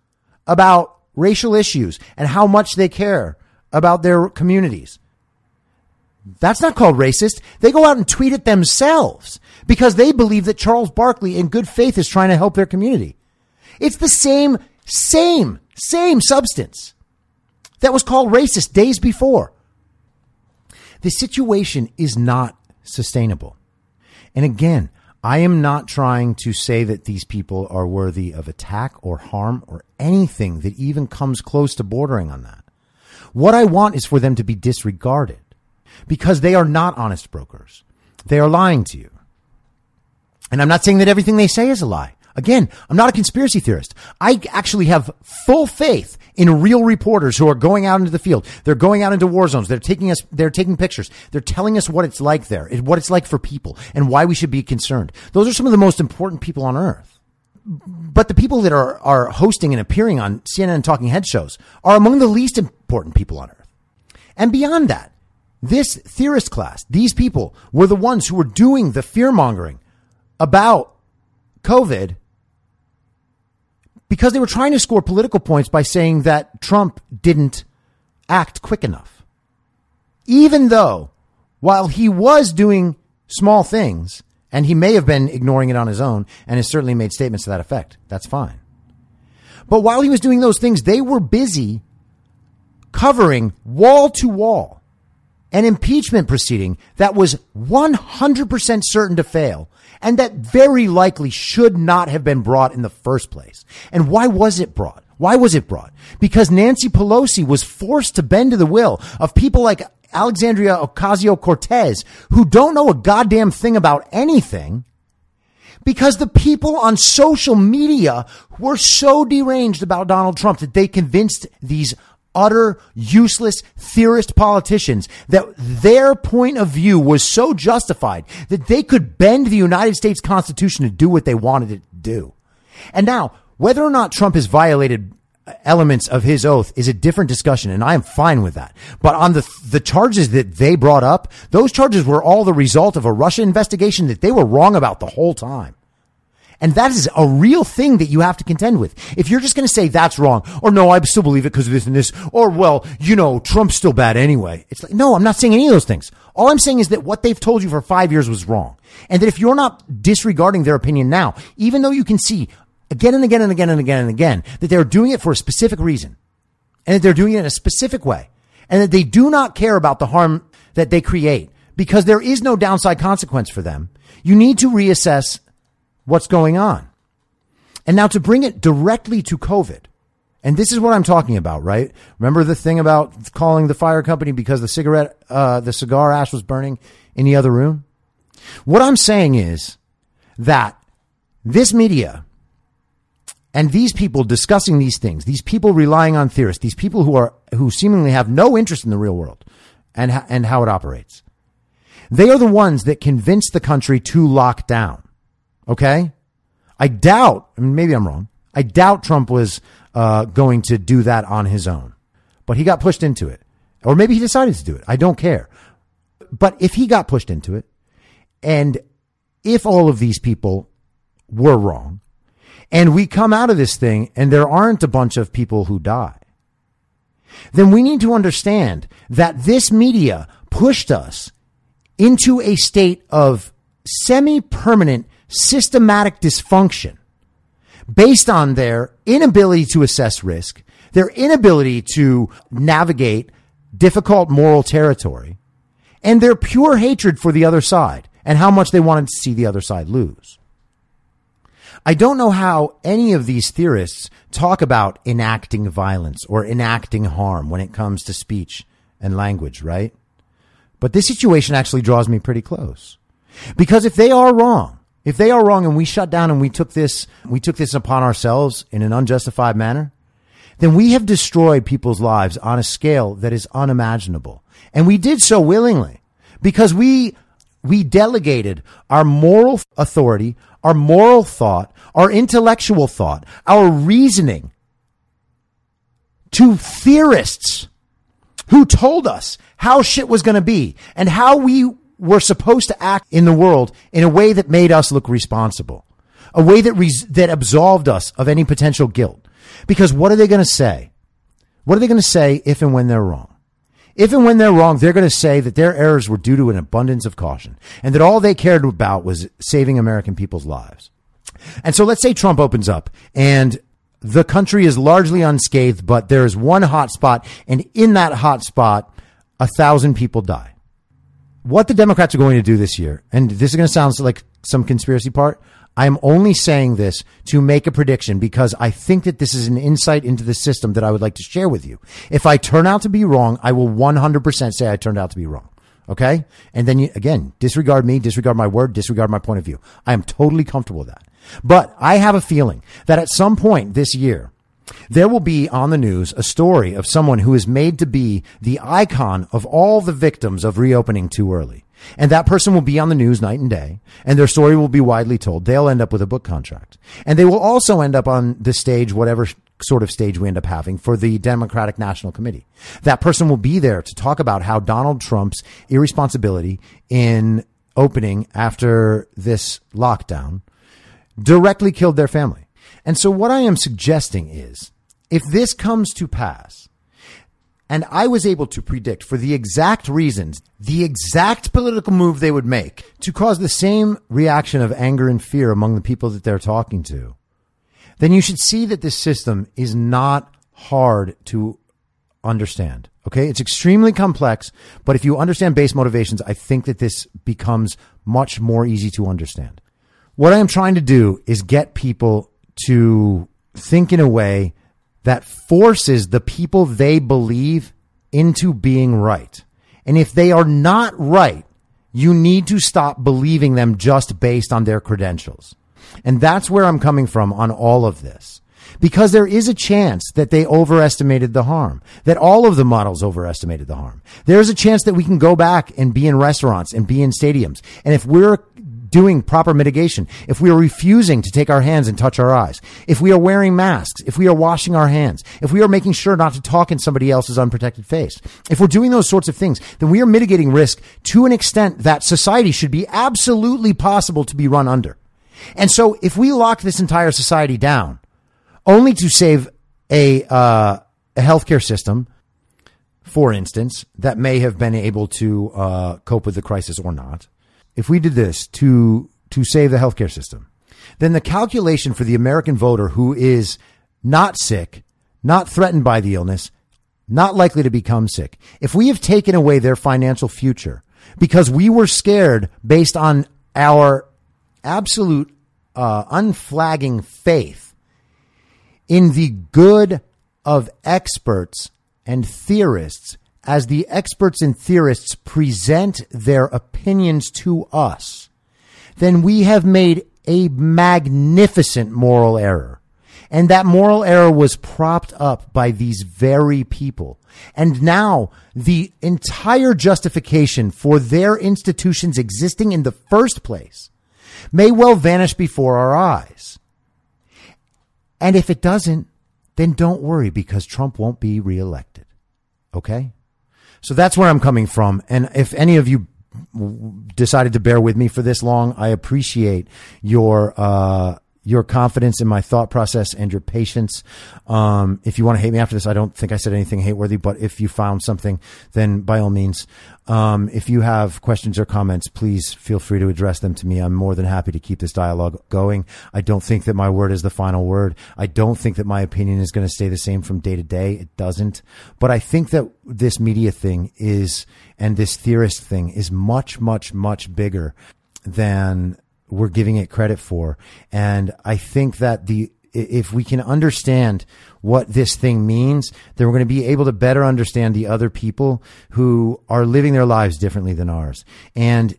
about racial issues and how much they care about their communities. That's not called racist. They go out and tweet it themselves because they believe that Charles Barkley in good faith is trying to help their community. It's the same, same, same substance that was called racist days before. The situation is not sustainable. And again, I am not trying to say that these people are worthy of attack or harm or anything that even comes close to bordering on that. What I want is for them to be disregarded because they are not honest brokers. They are lying to you. And I'm not saying that everything they say is a lie. Again, I'm not a conspiracy theorist. I actually have full faith in real reporters who are going out into the field. They're going out into war zones. They're taking us, they're taking pictures. They're telling us what it's like there, what it's like for people and why we should be concerned. Those are some of the most important people on earth. But the people that are, are hosting and appearing on CNN and talking head shows are among the least important people on earth. And beyond that, this theorist class, these people were the ones who were doing the fear mongering about COVID because they were trying to score political points by saying that Trump didn't act quick enough. Even though, while he was doing small things, and he may have been ignoring it on his own and has certainly made statements to that effect, that's fine. But while he was doing those things, they were busy covering wall to wall an impeachment proceeding that was 100% certain to fail and that very likely should not have been brought in the first place. And why was it brought? Why was it brought? Because Nancy Pelosi was forced to bend to the will of people like Alexandria Ocasio Cortez, who don't know a goddamn thing about anything, because the people on social media were so deranged about Donald Trump that they convinced these utter useless theorist politicians that their point of view was so justified that they could bend the United States Constitution to do what they wanted it to do. And now, whether or not Trump has violated uh, elements of his oath is a different discussion and I am fine with that. But on the the charges that they brought up, those charges were all the result of a Russia investigation that they were wrong about the whole time. And that is a real thing that you have to contend with. If you're just going to say that's wrong, or no, I still believe it because of this and this, or well, you know, Trump's still bad anyway. It's like, no, I'm not saying any of those things. All I'm saying is that what they've told you for five years was wrong. And that if you're not disregarding their opinion now, even though you can see again and again and again and again and again that they're doing it for a specific reason and that they're doing it in a specific way and that they do not care about the harm that they create because there is no downside consequence for them, you need to reassess what's going on. And now to bring it directly to COVID, and this is what I'm talking about, right? Remember the thing about calling the fire company because the cigarette, uh, the cigar ash was burning in the other room? What I'm saying is that this media and these people discussing these things, these people relying on theorists, these people who are, who seemingly have no interest in the real world and, and how it operates, they are the ones that convince the country to lock down. Okay. I doubt, I mean, maybe I'm wrong. I doubt Trump was uh, going to do that on his own, but he got pushed into it. Or maybe he decided to do it. I don't care. But if he got pushed into it, and if all of these people were wrong, and we come out of this thing and there aren't a bunch of people who die, then we need to understand that this media pushed us into a state of semi permanent systematic dysfunction based on their inability to assess risk, their inability to navigate difficult moral territory, and their pure hatred for the other side and how much they wanted to see the other side lose. I don't know how any of these theorists talk about enacting violence or enacting harm when it comes to speech and language, right? But this situation actually draws me pretty close. Because if they are wrong, if they are wrong and we shut down and we took this, we took this upon ourselves in an unjustified manner, then we have destroyed people's lives on a scale that is unimaginable. And we did so willingly because we, we delegated our moral authority, our moral thought, our intellectual thought, our reasoning to theorists who told us how shit was going to be and how we were supposed to act in the world in a way that made us look responsible, a way that res- that absolved us of any potential guilt. Because what are they going to say? What are they going to say if and when they're wrong? If and when they're wrong, they're going to say that their errors were due to an abundance of caution and that all they cared about was saving American people's lives. And so let's say Trump opens up and the country is largely unscathed, but there is one hot spot, and in that hot spot, a thousand people die. What the Democrats are going to do this year, and this is going to sound like some conspiracy part, I'm only saying this to make a prediction because I think that this is an insight into the system that I would like to share with you. If I turn out to be wrong, I will 100% say I turned out to be wrong. Okay. And then you, again, disregard me, disregard my word, disregard my point of view. I am totally comfortable with that. But I have a feeling that at some point this year, there will be on the news a story of someone who is made to be the icon of all the victims of reopening too early. And that person will be on the news night and day, and their story will be widely told. They'll end up with a book contract. And they will also end up on the stage, whatever sort of stage we end up having for the Democratic National Committee. That person will be there to talk about how Donald Trump's irresponsibility in opening after this lockdown directly killed their family. And so what I am suggesting is if this comes to pass, and I was able to predict for the exact reasons, the exact political move they would make to cause the same reaction of anger and fear among the people that they're talking to, then you should see that this system is not hard to understand. Okay. It's extremely complex, but if you understand base motivations, I think that this becomes much more easy to understand. What I am trying to do is get people to think in a way that forces the people they believe into being right. And if they are not right, you need to stop believing them just based on their credentials. And that's where I'm coming from on all of this. Because there is a chance that they overestimated the harm, that all of the models overestimated the harm. There's a chance that we can go back and be in restaurants and be in stadiums. And if we're doing proper mitigation, if we are refusing to take our hands and touch our eyes, if we are wearing masks, if we are washing our hands, if we are making sure not to talk in somebody else's unprotected face, if we're doing those sorts of things, then we are mitigating risk to an extent that society should be absolutely possible to be run under. And so if we lock this entire society down only to save a, uh, a healthcare system, for instance, that may have been able to uh, cope with the crisis or not, if we did this to to save the healthcare system, then the calculation for the American voter who is not sick, not threatened by the illness, not likely to become sick, if we have taken away their financial future because we were scared based on our absolute uh, unflagging faith in the good of experts and theorists as the experts and theorists present their opinions to us, then we have made a magnificent moral error. And that moral error was propped up by these very people. And now the entire justification for their institutions existing in the first place may well vanish before our eyes. And if it doesn't, then don't worry because Trump won't be reelected. Okay? So that's where I'm coming from. And if any of you decided to bear with me for this long, I appreciate your, uh, your confidence in my thought process and your patience. Um, if you want to hate me after this, I don't think I said anything hate worthy, but if you found something, then by all means, um, if you have questions or comments, please feel free to address them to me. I'm more than happy to keep this dialogue going. I don't think that my word is the final word. I don't think that my opinion is going to stay the same from day to day. It doesn't. But I think that this media thing is, and this theorist thing is much, much, much bigger than we're giving it credit for. And I think that the if we can understand what this thing means, then we're going to be able to better understand the other people who are living their lives differently than ours. And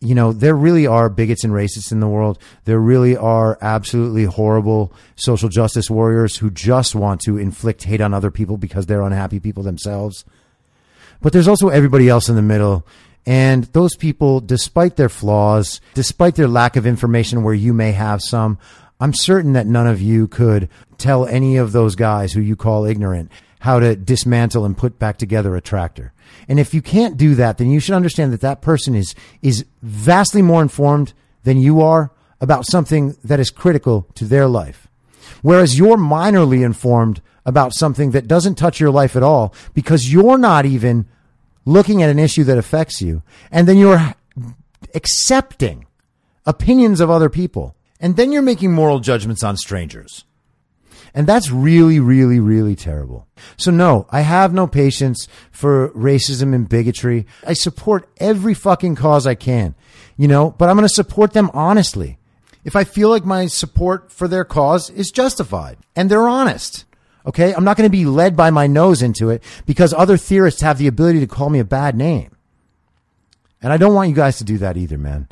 you know, there really are bigots and racists in the world. There really are absolutely horrible social justice warriors who just want to inflict hate on other people because they're unhappy people themselves. But there's also everybody else in the middle and those people, despite their flaws, despite their lack of information where you may have some, I'm certain that none of you could tell any of those guys who you call ignorant how to dismantle and put back together a tractor. And if you can't do that, then you should understand that that person is, is vastly more informed than you are about something that is critical to their life. Whereas you're minorly informed about something that doesn't touch your life at all because you're not even looking at an issue that affects you. And then you're accepting opinions of other people. And then you're making moral judgments on strangers. And that's really, really, really terrible. So no, I have no patience for racism and bigotry. I support every fucking cause I can, you know, but I'm going to support them honestly. If I feel like my support for their cause is justified and they're honest. Okay. I'm not going to be led by my nose into it because other theorists have the ability to call me a bad name. And I don't want you guys to do that either, man.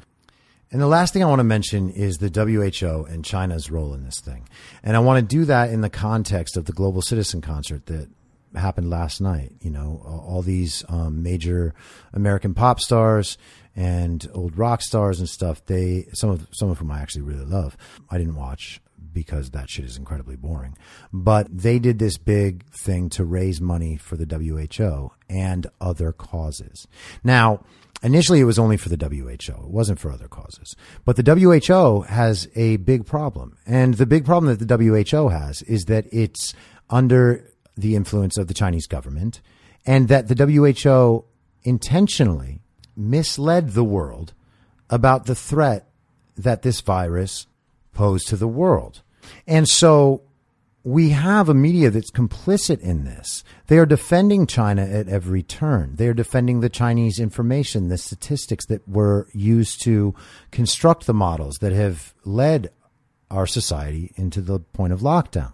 And the last thing I want to mention is the WHO and China's role in this thing. And I want to do that in the context of the Global Citizen Concert that happened last night. You know, all these um, major American pop stars and old rock stars and stuff. They some of some of whom I actually really love. I didn't watch because that shit is incredibly boring. But they did this big thing to raise money for the WHO and other causes. Now, initially it was only for the WHO. It wasn't for other causes. But the WHO has a big problem. And the big problem that the WHO has is that it's under the influence of the Chinese government and that the WHO intentionally misled the world about the threat that this virus posed to the world. And so we have a media that's complicit in this. They are defending China at every turn. They are defending the Chinese information, the statistics that were used to construct the models that have led our society into the point of lockdown.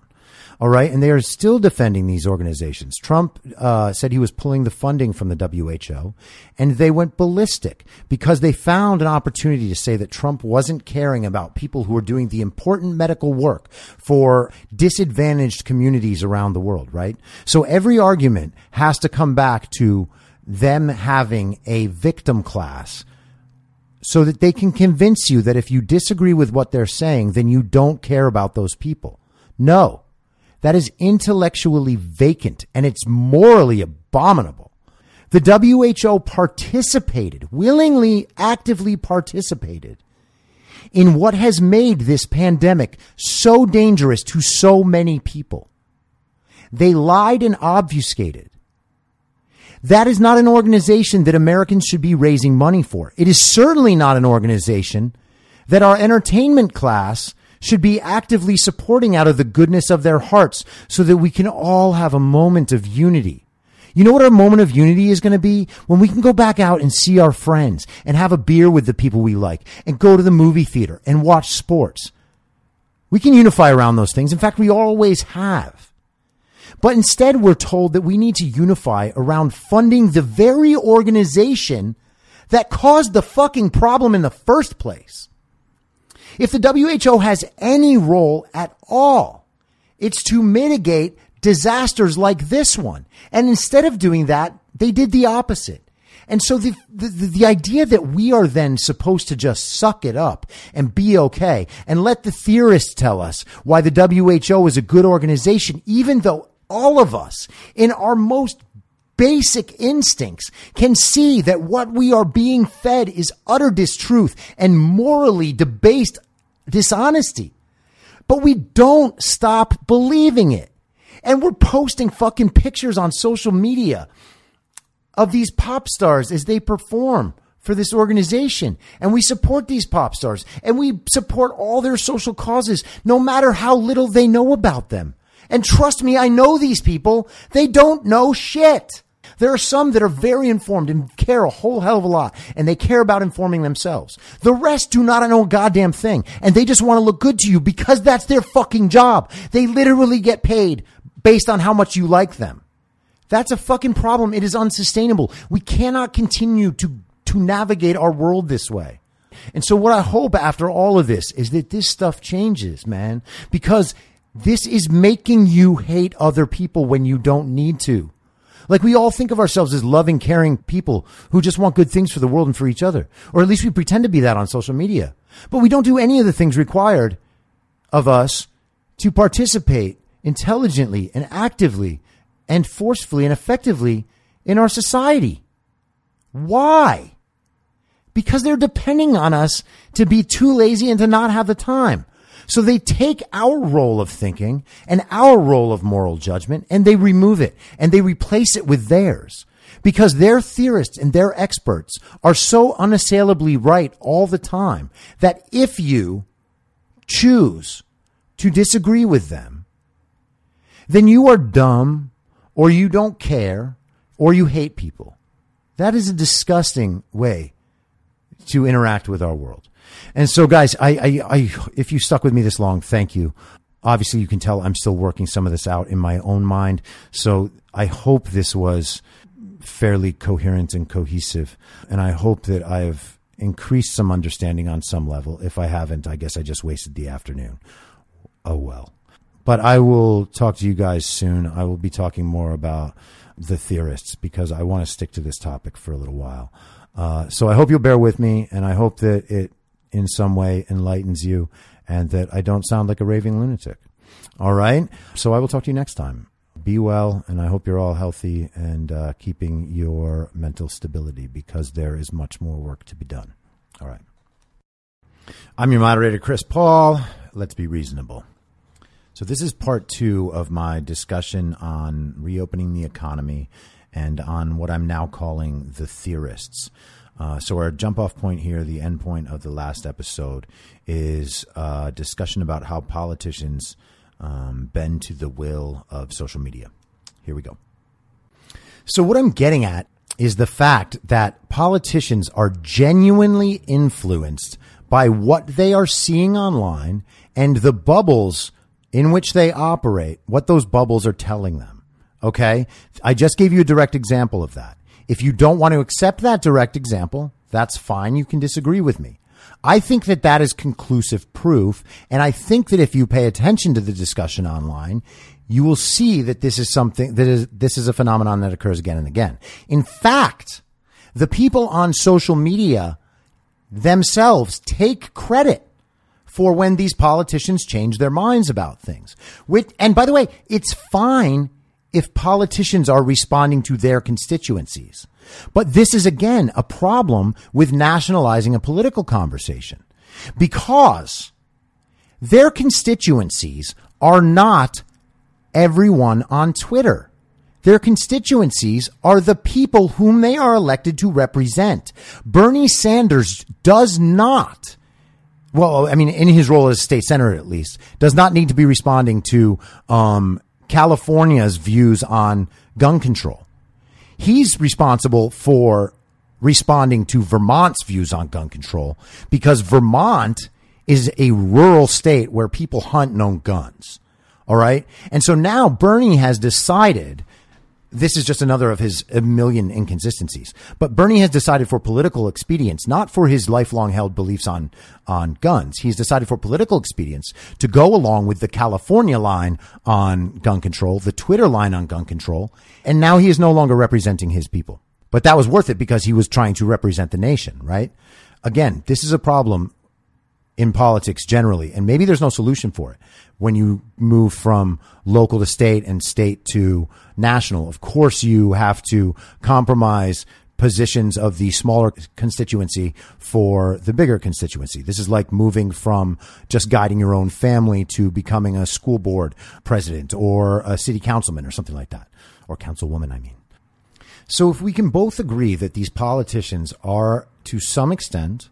All right. And they are still defending these organizations. Trump uh, said he was pulling the funding from the WHO, and they went ballistic because they found an opportunity to say that Trump wasn't caring about people who are doing the important medical work for disadvantaged communities around the world, right? So every argument has to come back to them having a victim class so that they can convince you that if you disagree with what they're saying, then you don't care about those people. No, that is intellectually vacant and it's morally abominable. The WHO participated, willingly, actively participated in what has made this pandemic so dangerous to so many people. They lied and obfuscated. That is not an organization that Americans should be raising money for. It is certainly not an organization that our entertainment class should be actively supporting out of the goodness of their hearts so that we can all have a moment of unity. You know what our moment of unity is going to be? When we can go back out and see our friends and have a beer with the people we like and go to the movie theater and watch sports. We can unify around those things. In fact, we always have. But instead, we're told that we need to unify around funding the very organization that caused the fucking problem in the first place. If the WHO has any role at all, it's to mitigate disasters like this one. And instead of doing that, they did the opposite. And so the, the, the idea that we are then supposed to just suck it up and be okay and let the theorists tell us why the WHO is a good organization, even though all of us in our most basic instincts can see that what we are being fed is utter distruth and morally debased dishonesty. But we don't stop believing it. And we're posting fucking pictures on social media of these pop stars as they perform for this organization. And we support these pop stars and we support all their social causes, no matter how little they know about them. And trust me, I know these people. They don't know shit. There are some that are very informed and care a whole hell of a lot, and they care about informing themselves. The rest do not know a goddamn thing, and they just want to look good to you because that's their fucking job. They literally get paid based on how much you like them. That's a fucking problem. It is unsustainable. We cannot continue to, to navigate our world this way. And so what I hope after all of this is that this stuff changes, man, because this is making you hate other people when you don't need to. Like we all think of ourselves as loving, caring people who just want good things for the world and for each other. Or at least we pretend to be that on social media. But we don't do any of the things required of us to participate intelligently and actively and forcefully and effectively in our society. Why? Because they're depending on us to be too lazy and to not have the time. So they take our role of thinking and our role of moral judgment and they remove it and they replace it with theirs because their theorists and their experts are so unassailably right all the time that if you choose to disagree with them, then you are dumb or you don't care or you hate people. That is a disgusting way to interact with our world. And so, guys, I, I, I, if you stuck with me this long, thank you. Obviously, you can tell I'm still working some of this out in my own mind. So I hope this was fairly coherent and cohesive. And I hope that I've increased some understanding on some level. If I haven't, I guess I just wasted the afternoon. Oh well. But I will talk to you guys soon. I will be talking more about the theorists because I want to stick to this topic for a little while. Uh, so I hope you'll bear with me, and I hope that it in some way enlightens you and that I don't sound like a raving lunatic. All right. So I will talk to you next time. Be well, and I hope you're all healthy and uh, keeping your mental stability because there is much more work to be done. All right. I'm your moderator, Chris Paul. Let's be reasonable. So, this is part two of my discussion on reopening the economy and on what I'm now calling the theorists. Uh, so, our jump off point here, the end point of the last episode, is a discussion about how politicians um, bend to the will of social media. Here we go. So, what I'm getting at is the fact that politicians are genuinely influenced by what they are seeing online and the bubbles in which they operate, what those bubbles are telling them. Okay. I just gave you a direct example of that. If you don't want to accept that direct example, that's fine. You can disagree with me. I think that that is conclusive proof. And I think that if you pay attention to the discussion online, you will see that this is something that is, this is a phenomenon that occurs again and again. In fact, the people on social media themselves take credit for when these politicians change their minds about things. Which, and by the way, it's fine if politicians are responding to their constituencies. But this is again a problem with nationalizing a political conversation because their constituencies are not everyone on Twitter. Their constituencies are the people whom they are elected to represent. Bernie Sanders does not well, I mean, in his role as state senator, at least, does not need to be responding to um, California's views on gun control. He's responsible for responding to Vermont's views on gun control because Vermont is a rural state where people hunt and own guns. All right. And so now Bernie has decided this is just another of his million inconsistencies. But Bernie has decided for political expedience, not for his lifelong held beliefs on, on guns. He's decided for political expedience to go along with the California line on gun control, the Twitter line on gun control. And now he is no longer representing his people. But that was worth it because he was trying to represent the nation, right? Again, this is a problem in politics generally, and maybe there's no solution for it when you move from local to state and state to national. Of course, you have to compromise positions of the smaller constituency for the bigger constituency. This is like moving from just guiding your own family to becoming a school board president or a city councilman or something like that, or councilwoman, I mean. So if we can both agree that these politicians are to some extent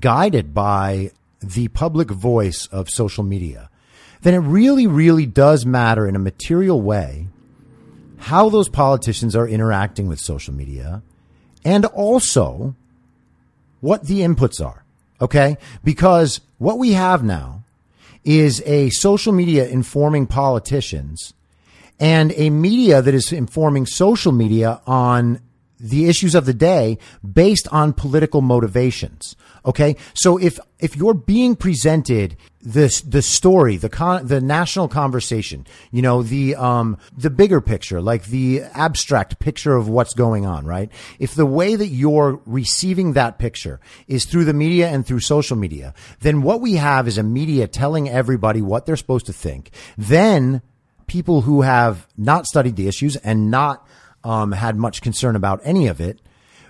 guided by the public voice of social media, then it really, really does matter in a material way how those politicians are interacting with social media and also what the inputs are. Okay. Because what we have now is a social media informing politicians and a media that is informing social media on the issues of the day based on political motivations. Okay. So if, if you're being presented this, the story, the con, the national conversation, you know, the, um, the bigger picture, like the abstract picture of what's going on, right? If the way that you're receiving that picture is through the media and through social media, then what we have is a media telling everybody what they're supposed to think. Then people who have not studied the issues and not, um, had much concern about any of it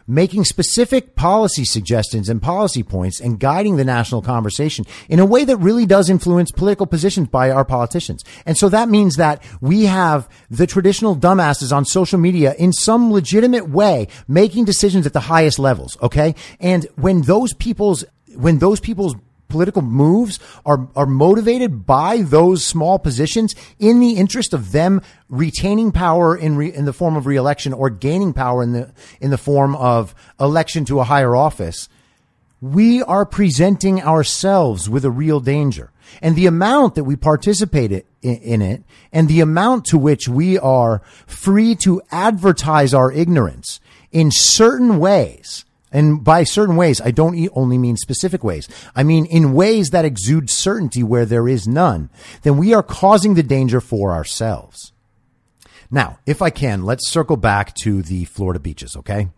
making specific policy suggestions and policy points and guiding the national conversation in a way that really does influence political positions by our politicians. And so that means that we have the traditional dumbasses on social media in some legitimate way making decisions at the highest levels. Okay. And when those people's, when those people's political moves are, are motivated by those small positions in the interest of them retaining power in re, in the form of reelection or gaining power in the in the form of election to a higher office. We are presenting ourselves with a real danger. And the amount that we participate in, in it and the amount to which we are free to advertise our ignorance in certain ways and by certain ways, I don't only mean specific ways. I mean in ways that exude certainty where there is none. Then we are causing the danger for ourselves. Now, if I can, let's circle back to the Florida beaches, okay?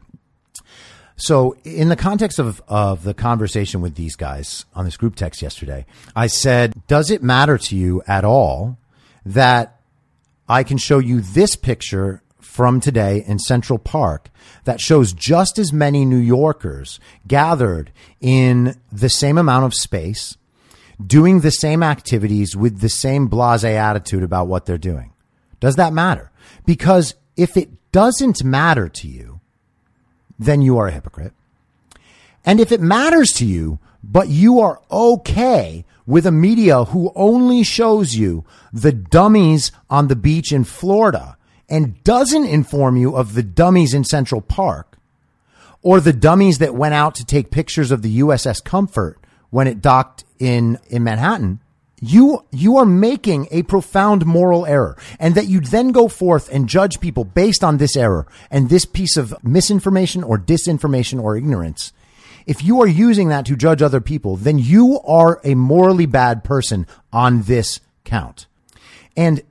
So, in the context of, of the conversation with these guys on this group text yesterday, I said, Does it matter to you at all that I can show you this picture from today in Central Park that shows just as many New Yorkers gathered in the same amount of space, doing the same activities with the same blase attitude about what they're doing. Does that matter? Because if it doesn't matter to you, then you are a hypocrite. And if it matters to you, but you are okay with a media who only shows you the dummies on the beach in Florida and doesn't inform you of the dummies in Central Park or the dummies that went out to take pictures of the USS Comfort when it docked in, in Manhattan, you, you are making a profound moral error and that you then go forth and judge people based on this error and this piece of misinformation or disinformation or ignorance. If you are using that to judge other people, then you are a morally bad person on this count. And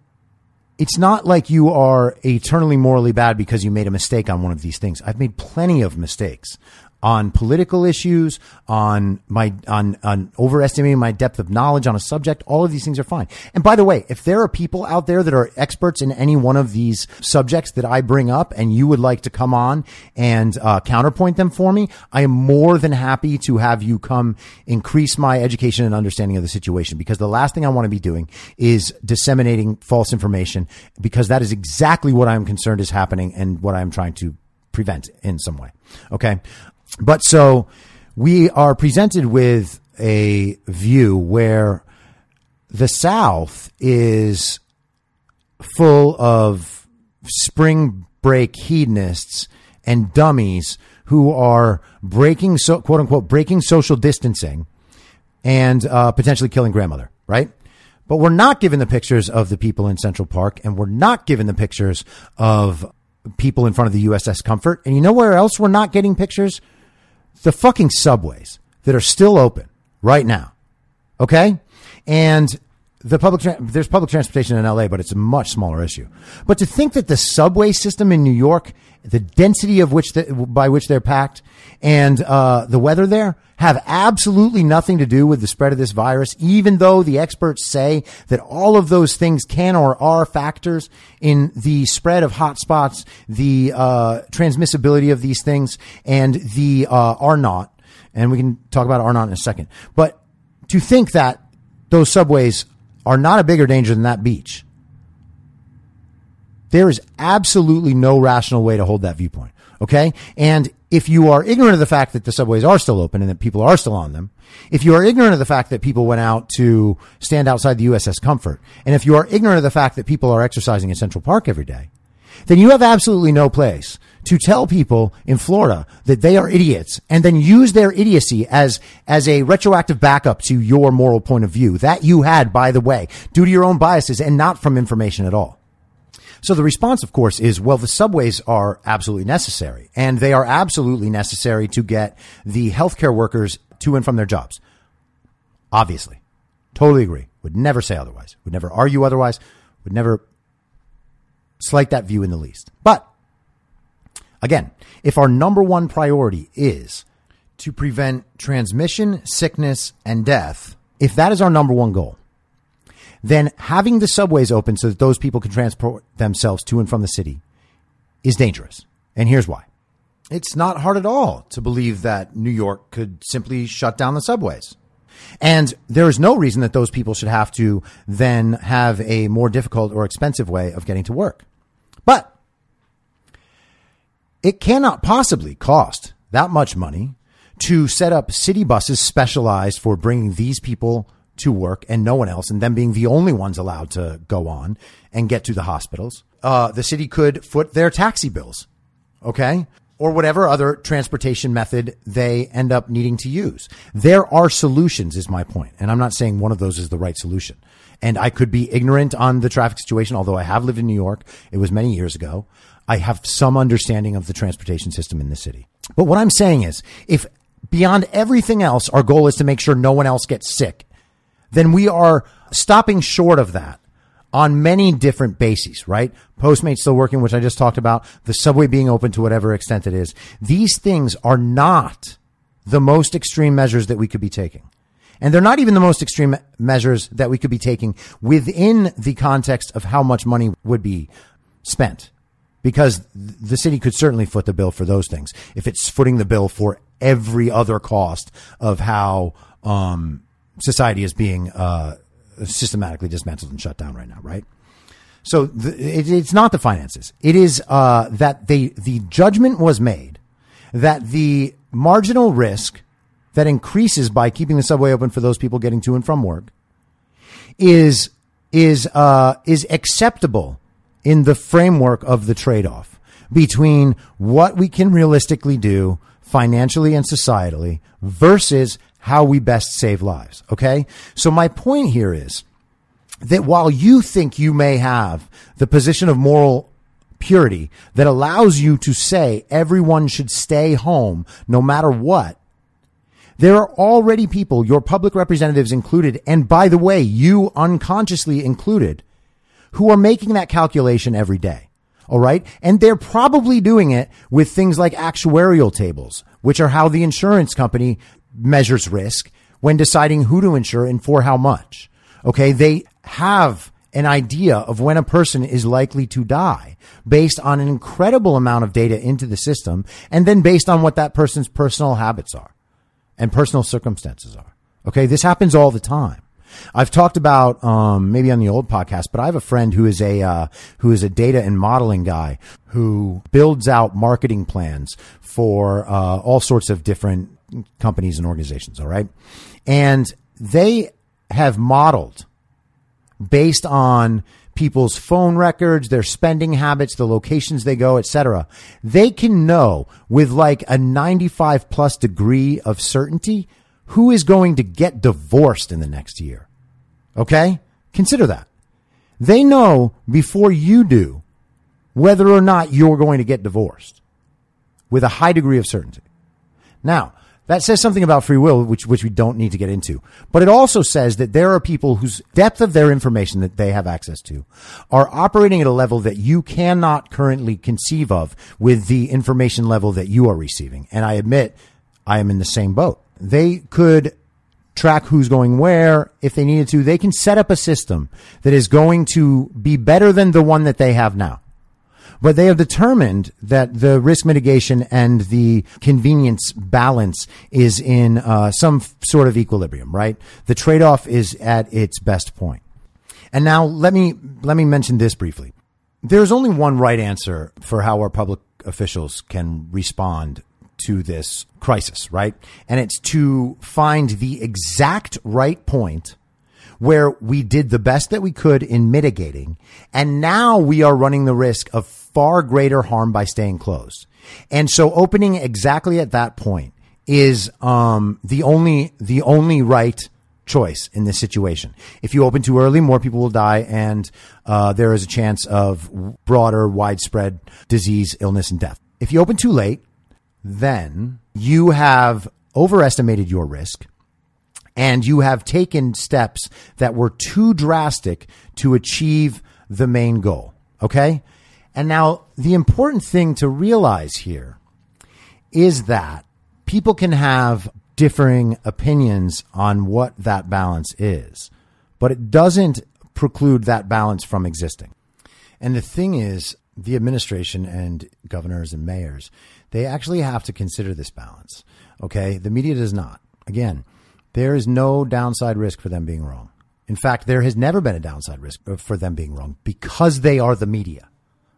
it's not like you are eternally morally bad because you made a mistake on one of these things. I've made plenty of mistakes on political issues, on my on on overestimating my depth of knowledge on a subject. All of these things are fine. And by the way, if there are people out there that are experts in any one of these subjects that I bring up, and you would like to come on and uh, counterpoint them for me, I am more than happy to have you come increase my education and understanding of the situation. Because the last thing I want to be doing is disseminating false information, because that is exactly what I'm concerned is happening and what I'm trying to prevent in some way. Okay. But so we are presented with a view where the South is full of spring break hedonists and dummies who are breaking, so, quote unquote, breaking social distancing and uh, potentially killing grandmother, right? But we're not given the pictures of the people in Central Park, and we're not given the pictures of people in front of the USS Comfort. And you know where else we're not getting pictures? The fucking subways that are still open right now. Okay. And the public, tra- there's public transportation in LA, but it's a much smaller issue. But to think that the subway system in New York, the density of which, the, by which they're packed and, uh, the weather there have absolutely nothing to do with the spread of this virus, even though the experts say that all of those things can or are factors in the spread of hotspots, the, uh, transmissibility of these things and the, uh, R naught. And we can talk about R naught in a second. But to think that those subways are not a bigger danger than that beach. There is absolutely no rational way to hold that viewpoint. Okay. And if you are ignorant of the fact that the subways are still open and that people are still on them, if you are ignorant of the fact that people went out to stand outside the USS Comfort, and if you are ignorant of the fact that people are exercising in Central Park every day, then you have absolutely no place to tell people in Florida that they are idiots and then use their idiocy as, as a retroactive backup to your moral point of view that you had, by the way, due to your own biases and not from information at all. So the response, of course, is, well, the subways are absolutely necessary and they are absolutely necessary to get the healthcare workers to and from their jobs. Obviously. Totally agree. Would never say otherwise. Would never argue otherwise. Would never slight that view in the least. But again, if our number one priority is to prevent transmission, sickness, and death, if that is our number one goal, then having the subways open so that those people can transport themselves to and from the city is dangerous. And here's why. it's not hard at all to believe that New York could simply shut down the subways. And there is no reason that those people should have to then have a more difficult or expensive way of getting to work. But it cannot possibly cost that much money to set up city buses specialized for bringing these people to work and no one else, and them being the only ones allowed to go on and get to the hospitals. Uh, the city could foot their taxi bills, okay? Or whatever other transportation method they end up needing to use. There are solutions, is my point. And I'm not saying one of those is the right solution. And I could be ignorant on the traffic situation, although I have lived in New York. It was many years ago. I have some understanding of the transportation system in the city. But what I'm saying is, if beyond everything else, our goal is to make sure no one else gets sick, then we are stopping short of that on many different bases, right? Postmates still working, which I just talked about, the subway being open to whatever extent it is. These things are not the most extreme measures that we could be taking. And they're not even the most extreme measures that we could be taking within the context of how much money would be spent. Because the city could certainly foot the bill for those things. If it's footing the bill for every other cost of how, um, society is being, uh, systematically dismantled and shut down right now, right? So the, it, it's not the finances. It is uh, that they the judgment was made that the marginal risk that increases by keeping the subway open for those people getting to and from work is is uh, is acceptable in the framework of the trade off between what we can realistically do financially and societally versus how we best save lives. Okay. So my point here is that while you think you may have the position of moral purity that allows you to say everyone should stay home no matter what, there are already people, your public representatives included, and by the way, you unconsciously included, who are making that calculation every day. All right. And they're probably doing it with things like actuarial tables, which are how the insurance company measures risk when deciding who to insure and for how much. Okay. They have an idea of when a person is likely to die based on an incredible amount of data into the system and then based on what that person's personal habits are and personal circumstances are. Okay. This happens all the time. I've talked about um, maybe on the old podcast, but I have a friend who is a uh, who is a data and modeling guy who builds out marketing plans for uh, all sorts of different companies and organizations. All right, and they have modeled based on people's phone records, their spending habits, the locations they go, etc. They can know with like a 95 plus degree of certainty who is going to get divorced in the next year. Okay? Consider that. They know before you do whether or not you're going to get divorced with a high degree of certainty. Now, that says something about free will, which, which we don't need to get into. But it also says that there are people whose depth of their information that they have access to are operating at a level that you cannot currently conceive of with the information level that you are receiving. And I admit I am in the same boat. They could track who's going where if they needed to. They can set up a system that is going to be better than the one that they have now. But they have determined that the risk mitigation and the convenience balance is in uh, some f- sort of equilibrium, right? The trade off is at its best point. And now let me, let me mention this briefly. There's only one right answer for how our public officials can respond to this crisis, right? And it's to find the exact right point where we did the best that we could in mitigating. And now we are running the risk of far greater harm by staying closed. And so opening exactly at that point is, um, the only, the only right choice in this situation. If you open too early, more people will die and, uh, there is a chance of broader, widespread disease, illness, and death. If you open too late, then you have overestimated your risk and you have taken steps that were too drastic to achieve the main goal. Okay. And now the important thing to realize here is that people can have differing opinions on what that balance is, but it doesn't preclude that balance from existing. And the thing is, the administration and governors and mayors, they actually have to consider this balance. Okay. The media does not. Again, there is no downside risk for them being wrong. In fact, there has never been a downside risk uh, for them being wrong because they are the media.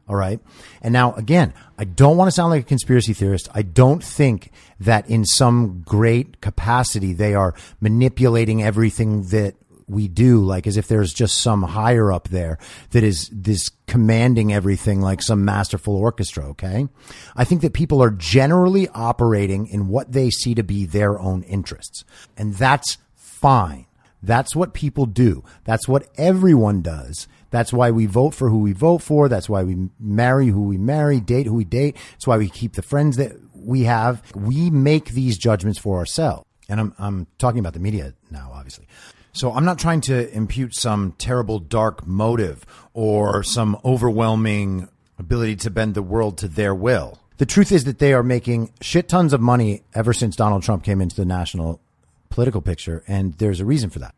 All right. And now again, I don't want to sound like a conspiracy theorist. I don't think that in some great capacity they are manipulating everything that we do, like as if there's just some higher up there that is this commanding everything like some masterful orchestra. Okay. I think that people are generally operating in what they see to be their own interests. And that's fine. That's what people do. That's what everyone does. That's why we vote for who we vote for. That's why we marry who we marry, date who we date. That's why we keep the friends that we have. We make these judgments for ourselves. And I'm, I'm talking about the media now, obviously. So I'm not trying to impute some terrible dark motive or some overwhelming ability to bend the world to their will. The truth is that they are making shit tons of money ever since Donald Trump came into the national political picture, and there's a reason for that.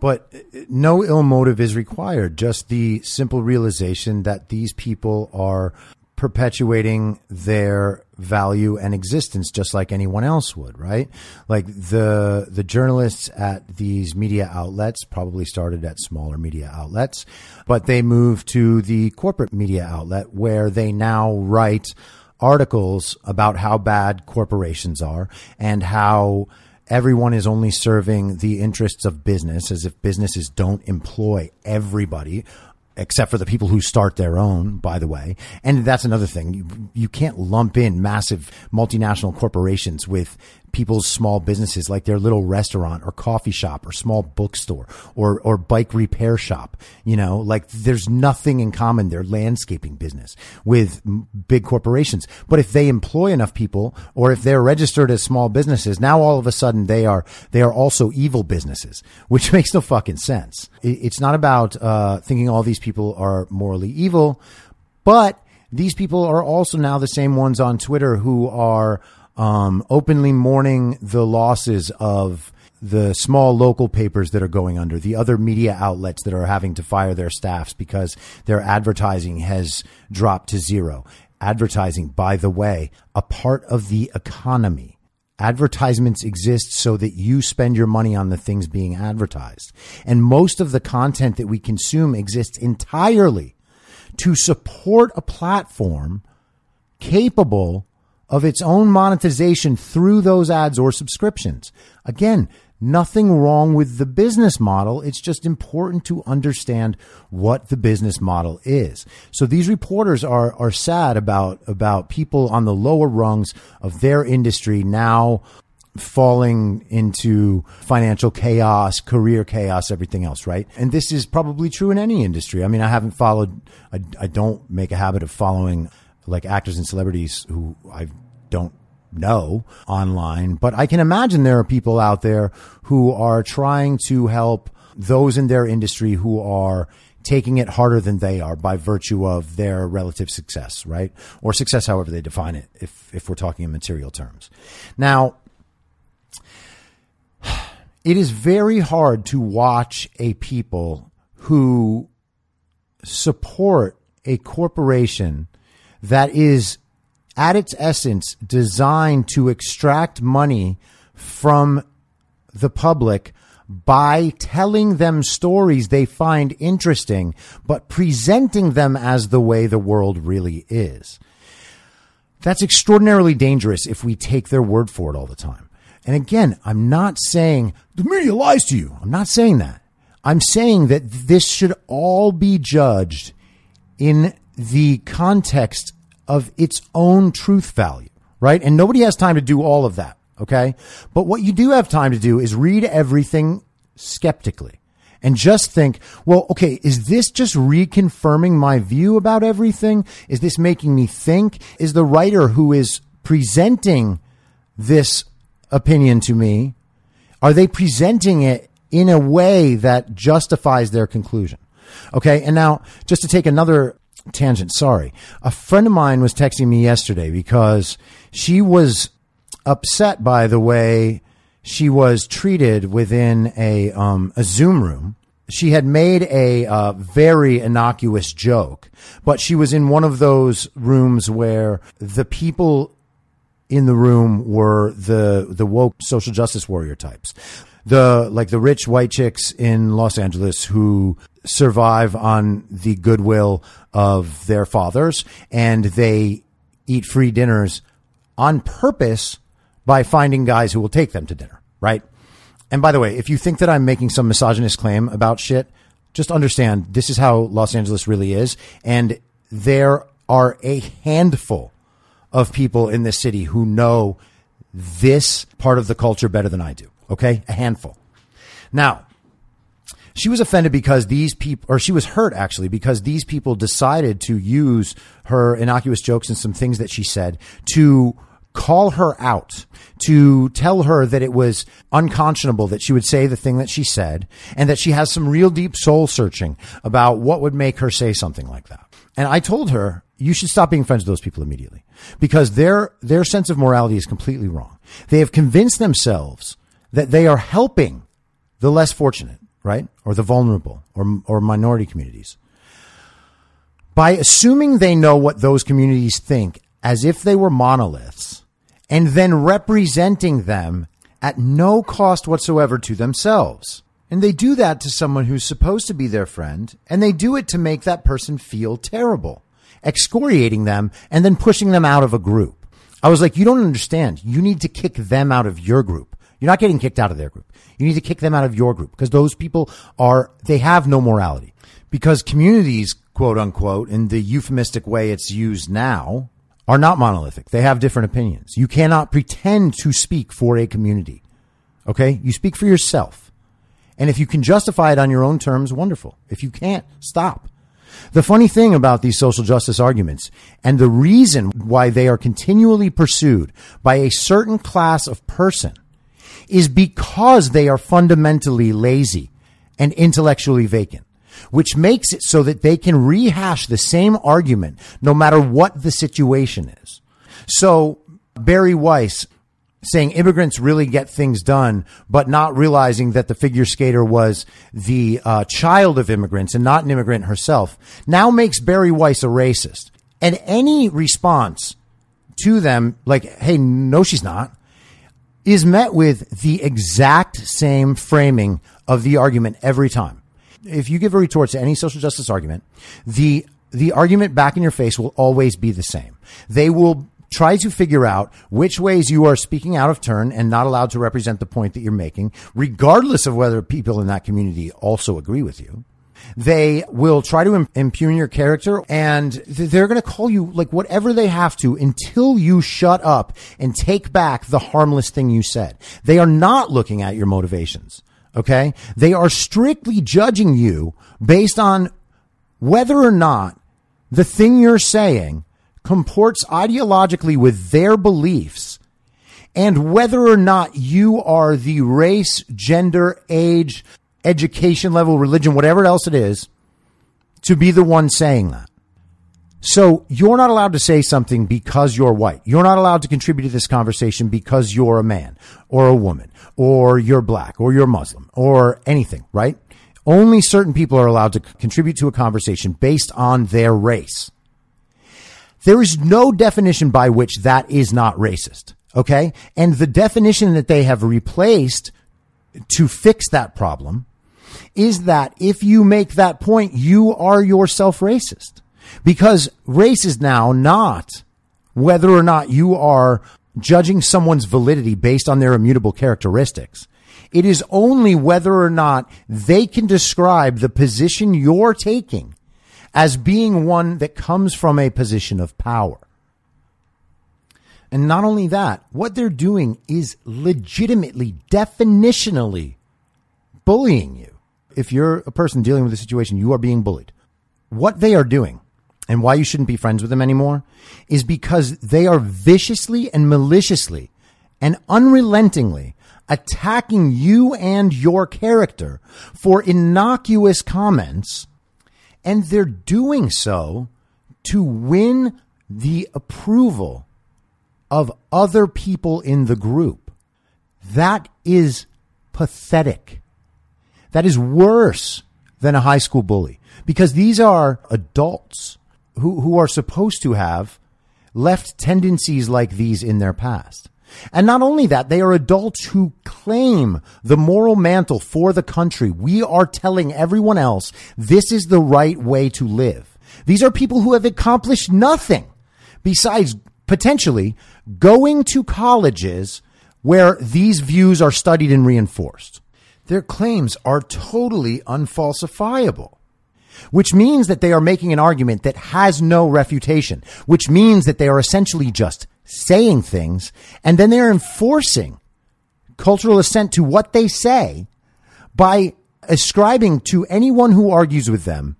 But uh, no ill motive is required, just the simple realization that these people are perpetuating their value and existence just like anyone else would, right? Like the the journalists at these media outlets probably started at smaller media outlets, but they moved to the corporate media outlet where they now write articles about how bad corporations are and how everyone is only serving the interests of business as if businesses don't employ everybody except for the people who start their own, by the way. And that's another thing. You, you can't lump in massive multinational corporations with people's small businesses like their little restaurant or coffee shop or small bookstore or, or bike repair shop. You know, like there's nothing in common, their landscaping business with big corporations. But if they employ enough people or if they're registered as small businesses, now all of a sudden they are, they are also evil businesses, which makes no fucking sense. It's not about, uh, thinking all these people are morally evil, but these people are also now the same ones on Twitter who are, um, openly mourning the losses of the small local papers that are going under, the other media outlets that are having to fire their staffs because their advertising has dropped to zero. Advertising, by the way, a part of the economy. Advertisements exist so that you spend your money on the things being advertised. And most of the content that we consume exists entirely to support a platform capable of its own monetization through those ads or subscriptions. Again, nothing wrong with the business model. It's just important to understand what the business model is. So these reporters are, are sad about, about people on the lower rungs of their industry now falling into financial chaos, career chaos, everything else, right? And this is probably true in any industry. I mean, I haven't followed, I, I don't make a habit of following like actors and celebrities who I don't know online, but I can imagine there are people out there who are trying to help those in their industry who are taking it harder than they are by virtue of their relative success, right? Or success, however they define it, if, if we're talking in material terms. Now, it is very hard to watch a people who support a corporation that is at its essence designed to extract money from the public by telling them stories they find interesting, but presenting them as the way the world really is. That's extraordinarily dangerous if we take their word for it all the time. And again, I'm not saying the media lies to you. I'm not saying that. I'm saying that this should all be judged in the context of its own truth value, right? And nobody has time to do all of that. Okay. But what you do have time to do is read everything skeptically and just think, well, okay, is this just reconfirming my view about everything? Is this making me think? Is the writer who is presenting this opinion to me, are they presenting it in a way that justifies their conclusion? Okay. And now just to take another tangent. Sorry. A friend of mine was texting me yesterday because she was upset by the way she was treated within a um, a Zoom room. She had made a uh, very innocuous joke, but she was in one of those rooms where the people in the room were the the woke social justice warrior types. The like the rich white chicks in Los Angeles who survive on the goodwill of their fathers and they eat free dinners on purpose by finding guys who will take them to dinner, right? And by the way, if you think that I'm making some misogynist claim about shit, just understand this is how Los Angeles really is. And there are a handful of people in this city who know this part of the culture better than I do. Okay. A handful. Now, she was offended because these people, or she was hurt actually because these people decided to use her innocuous jokes and some things that she said to call her out, to tell her that it was unconscionable that she would say the thing that she said and that she has some real deep soul searching about what would make her say something like that. And I told her, you should stop being friends with those people immediately because their, their sense of morality is completely wrong. They have convinced themselves that they are helping the less fortunate, right? Or the vulnerable or, or minority communities by assuming they know what those communities think as if they were monoliths and then representing them at no cost whatsoever to themselves. And they do that to someone who's supposed to be their friend, and they do it to make that person feel terrible, excoriating them and then pushing them out of a group. I was like, you don't understand. You need to kick them out of your group. You're not getting kicked out of their group. You need to kick them out of your group because those people are, they have no morality. Because communities, quote unquote, in the euphemistic way it's used now, are not monolithic. They have different opinions. You cannot pretend to speak for a community. Okay? You speak for yourself. And if you can justify it on your own terms, wonderful. If you can't, stop. The funny thing about these social justice arguments and the reason why they are continually pursued by a certain class of person is because they are fundamentally lazy and intellectually vacant which makes it so that they can rehash the same argument no matter what the situation is. So Bari Weiss saying immigrants really get things done, but not realizing that the figure skater was the uh, child of immigrants and not an immigrant herself, now makes Bari Weiss a racist. And any response to them, like, hey, no, she's not, is met with the exact same framing of the argument every time if you give a retort to any social justice argument, the the argument back in your face will always be the same. They will try to figure out which ways you are speaking out of turn and not allowed to represent the point that you're making, regardless of whether people in that community also agree with you. They will try to impugn your character and they're going to call you like whatever they have to until you shut up and take back the harmless thing you said. They are not looking at your motivations. Okay. They are strictly judging you based on whether or not the thing you're saying comports ideologically with their beliefs and whether or not you are the race, gender, age, education level, religion, whatever else it is, to be the one saying that. So you're not allowed to say something because you're white. You're not allowed to contribute to this conversation because you're a man or a woman or you're black or you're Muslim or anything, right? Only certain people are allowed to contribute to a conversation based on their race. There is no definition by which that is not racist. Okay. And the definition that they have replaced to fix that problem is that if you make that point, you are yourself racist because race is now not whether or not you are judging someone's validity based on their immutable characteristics. It is only whether or not they can describe the position you're taking as being one that comes from a position of power. And not only that, what they're doing is legitimately, definitionally bullying you. If you're a person dealing with a situation, you are being bullied. What they are doing and why you shouldn't be friends with them anymore is because they are viciously and maliciously and unrelentingly attacking you and your character for innocuous comments. And they're doing so to win the approval of other people in the group. That is pathetic. That is worse than a high school bully because these are adults who, who are supposed to have left tendencies like these in their past. And not only that, they are adults who claim the moral mantle for the country. We are telling everyone else this is the right way to live. These are people who have accomplished nothing besides potentially going to colleges where these views are studied and reinforced. Their claims are totally unfalsifiable which means that they are making an argument that has no refutation, which means that they are essentially just saying things and then they're enforcing cultural assent to what they say by ascribing to anyone who argues with them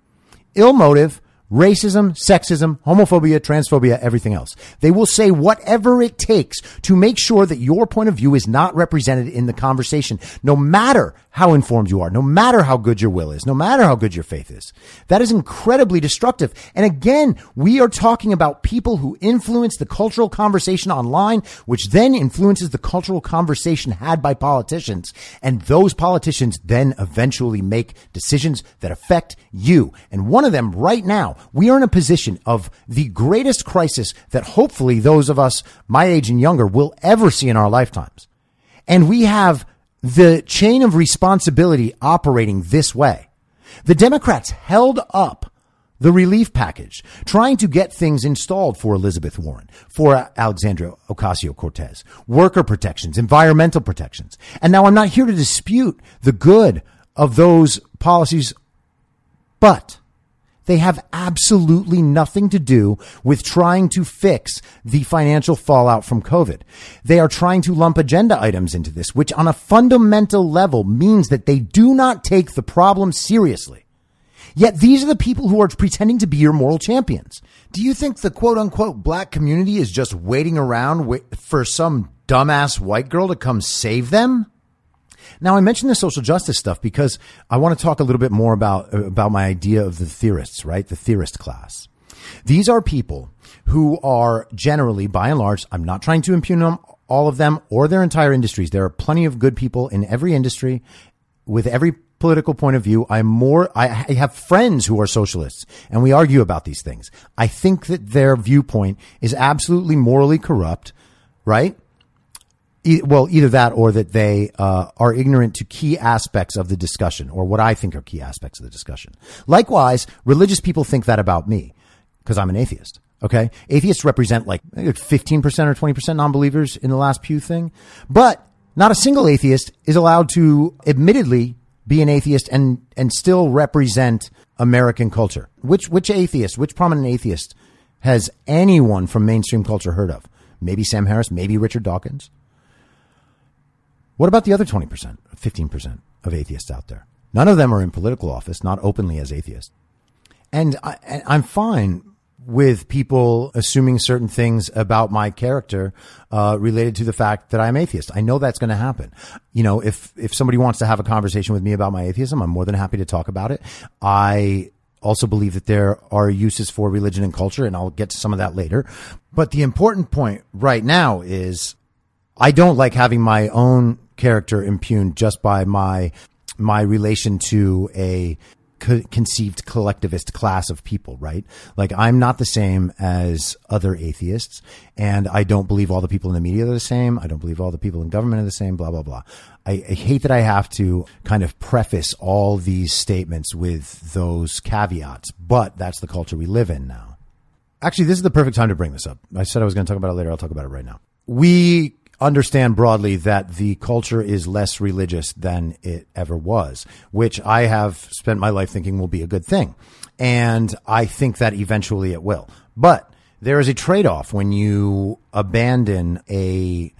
ill motive, racism, sexism, homophobia, transphobia, everything else. They will say whatever it takes to make sure that your point of view is not represented in the conversation, no matter how informed you are, no matter how good your will is, no matter how good your faith is. That is incredibly destructive. And again, we are talking about people who influence the cultural conversation online, which then influences the cultural conversation had by politicians. And those politicians then eventually make decisions that affect you. And one of them right now, we are in a position of the greatest crisis that hopefully those of us my age and younger will ever see in our lifetimes. And we have the chain of responsibility operating this way. The Democrats held up the relief package, trying to get things installed for Elizabeth Warren, for Alexandria Ocasio Cortez, worker protections, environmental protections. And now I'm not here to dispute the good of those policies, but they have absolutely nothing to do with trying to fix the financial fallout from COVID. They are trying to lump agenda items into this, which on a fundamental level means that they do not take the problem seriously. Yet these are the people who are pretending to be your moral champions. Do you think the quote unquote black community is just waiting around for some dumbass white girl to come save them? Now, I mentioned the social justice stuff because I want to talk a little bit more about, about my idea of the theorists, right? The theorist class. These are people who are generally, by and large, I'm not trying to impugn them, all of them or their entire industries. There are plenty of good people in every industry with every political point of view. I'm more, I have friends who are socialists and we argue about these things. I think that their viewpoint is absolutely morally corrupt, right? Well, either that or that they uh, are ignorant to key aspects of the discussion, or what I think are key aspects of the discussion. Likewise, religious people think that about me because I'm an atheist. Okay, atheists represent like 15% or 20% non-believers in the last Pew thing, but not a single atheist is allowed to, admittedly, be an atheist and and still represent American culture. Which which atheist, which prominent atheist has anyone from mainstream culture heard of? Maybe Sam Harris, maybe Richard Dawkins. What about the other 20%, 15% of atheists out there? None of them are in political office, not openly as atheists. And, I, am fine with people assuming certain things about my character uh, related to the fact that I'm atheist. I know that's going to happen. You know, if if somebody wants to have a conversation with me about my atheism, I'm more than happy to talk about it. I also believe that there are uses for religion and culture, and I'll get to some of that later. But the important point right now is I don't like having my own character impugned just by my my relation to a co- conceived collectivist class of people, right? Like I'm not the same as other atheists, and I don't believe all the people in the media are the same. I don't believe all the people in government are the same. Blah blah blah. I, I hate that I have to kind of preface all these statements with those caveats, but that's the culture we live in now. Actually, this is the perfect time to bring this up. I said I was going to talk about it later. I'll talk about it right now. We understand broadly that the culture is less religious than it ever was, which I have spent my life thinking will be a good thing. And I think that eventually it will. But there is a trade off when you abandon a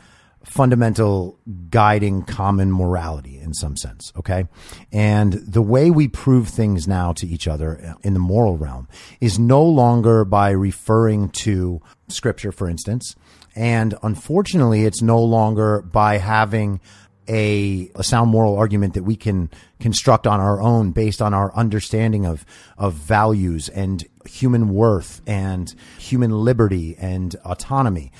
fundamental guiding common morality in some sense. Okay. And the way we prove things now to each other in the moral realm is no longer by referring to scripture, for instance, and unfortunately, it's no longer by having a, a, sound moral argument that we can construct on our own based on our understanding of, of values and human worth and human liberty and autonomy.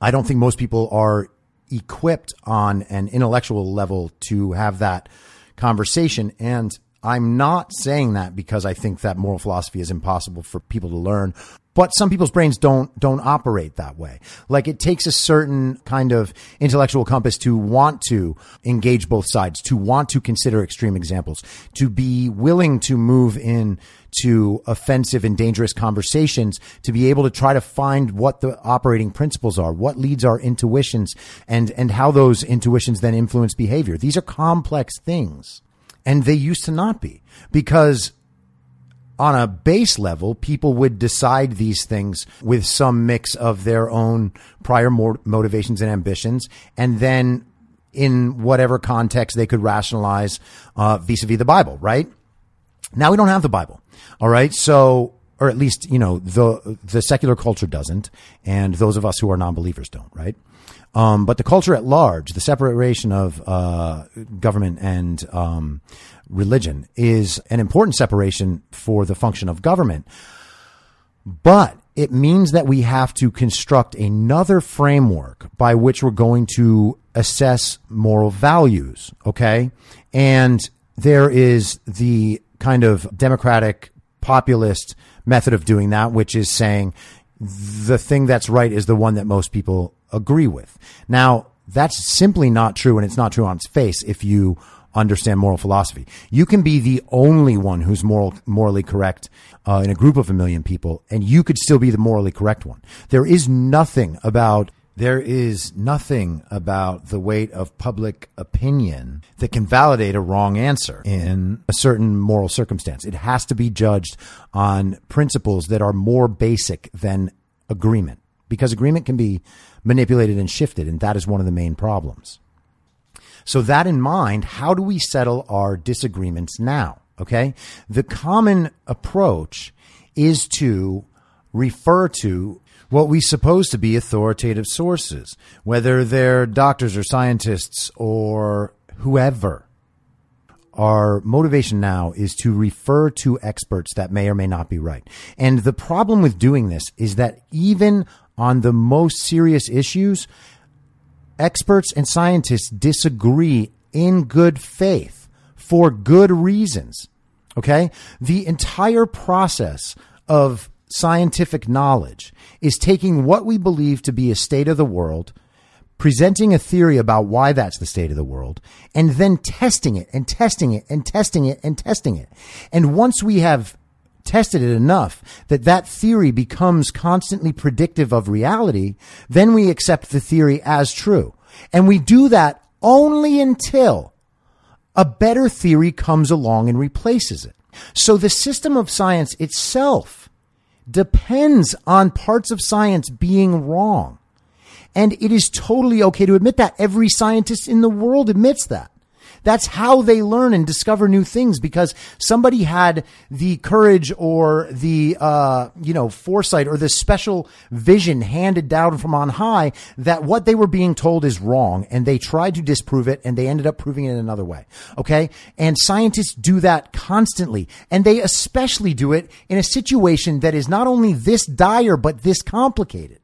I don't think most people are equipped on an intellectual level to have that conversation. And I'm not saying that because I think that moral philosophy is impossible for people to learn but some people's brains don't don't operate that way. Like it takes a certain kind of intellectual compass to want to engage both sides, to want to consider extreme examples, to be willing to move in to offensive and dangerous conversations to be able to try to find what the operating principles are, what leads our intuitions and, and how those intuitions then influence behavior. These are complex things and they used to not be because on a base level, people would decide these things with some mix of their own prior motivations and ambitions, and then in whatever context they could rationalize uh, vis-a-vis the Bible, right? Now we don't have the Bible. All right. So, or at least, you know, the, the secular culture doesn't. And those of us who are non-believers don't, right? Um, but the culture at large, the separation of uh, government and um, religion is an important separation for the function of government. But it means that we have to construct another framework by which we're going to assess moral values. Okay. And there is the kind of democratic populist method of doing that, which is saying the thing that's right is the one that most people agree with. Now, that's simply not true, and it's not true on its face if you understand moral philosophy. You can be the only one who's moral, morally correct uh, in a group of a million people, and you could still be the morally correct one. There is nothing about there is nothing about the weight of public opinion that can validate a wrong answer in a certain moral circumstance. It has to be judged on principles that are more basic than agreement because agreement can be manipulated and shifted. And that is one of the main problems. So that in mind, how do we settle our disagreements now? Okay. The common approach is to refer to what we suppose to be authoritative sources, whether they're doctors or scientists or whoever. Our motivation now is to refer to experts that may or may not be right. And the problem with doing this is that even on the most serious issues, experts and scientists disagree in good faith for good reasons. Okay. The entire process of scientific knowledge is taking what we believe to be a state of the world, presenting a theory about why that's the state of the world, and then testing it and testing it and testing it and testing it. And once we have tested it enough that that theory becomes constantly predictive of reality, then we accept the theory as true. And we do that only until a better theory comes along and replaces it. So the system of science itself depends on parts of science being wrong. And it is totally okay to admit that. Every scientist in the world admits that. That's how they learn and discover new things because somebody had the courage or the, uh, you know, foresight or the special vision handed down from on high that what they were being told is wrong and they tried to disprove it and they ended up proving it another way. Okay. And scientists do that constantly and they especially do it in a situation that is not only this dire, but this complicated.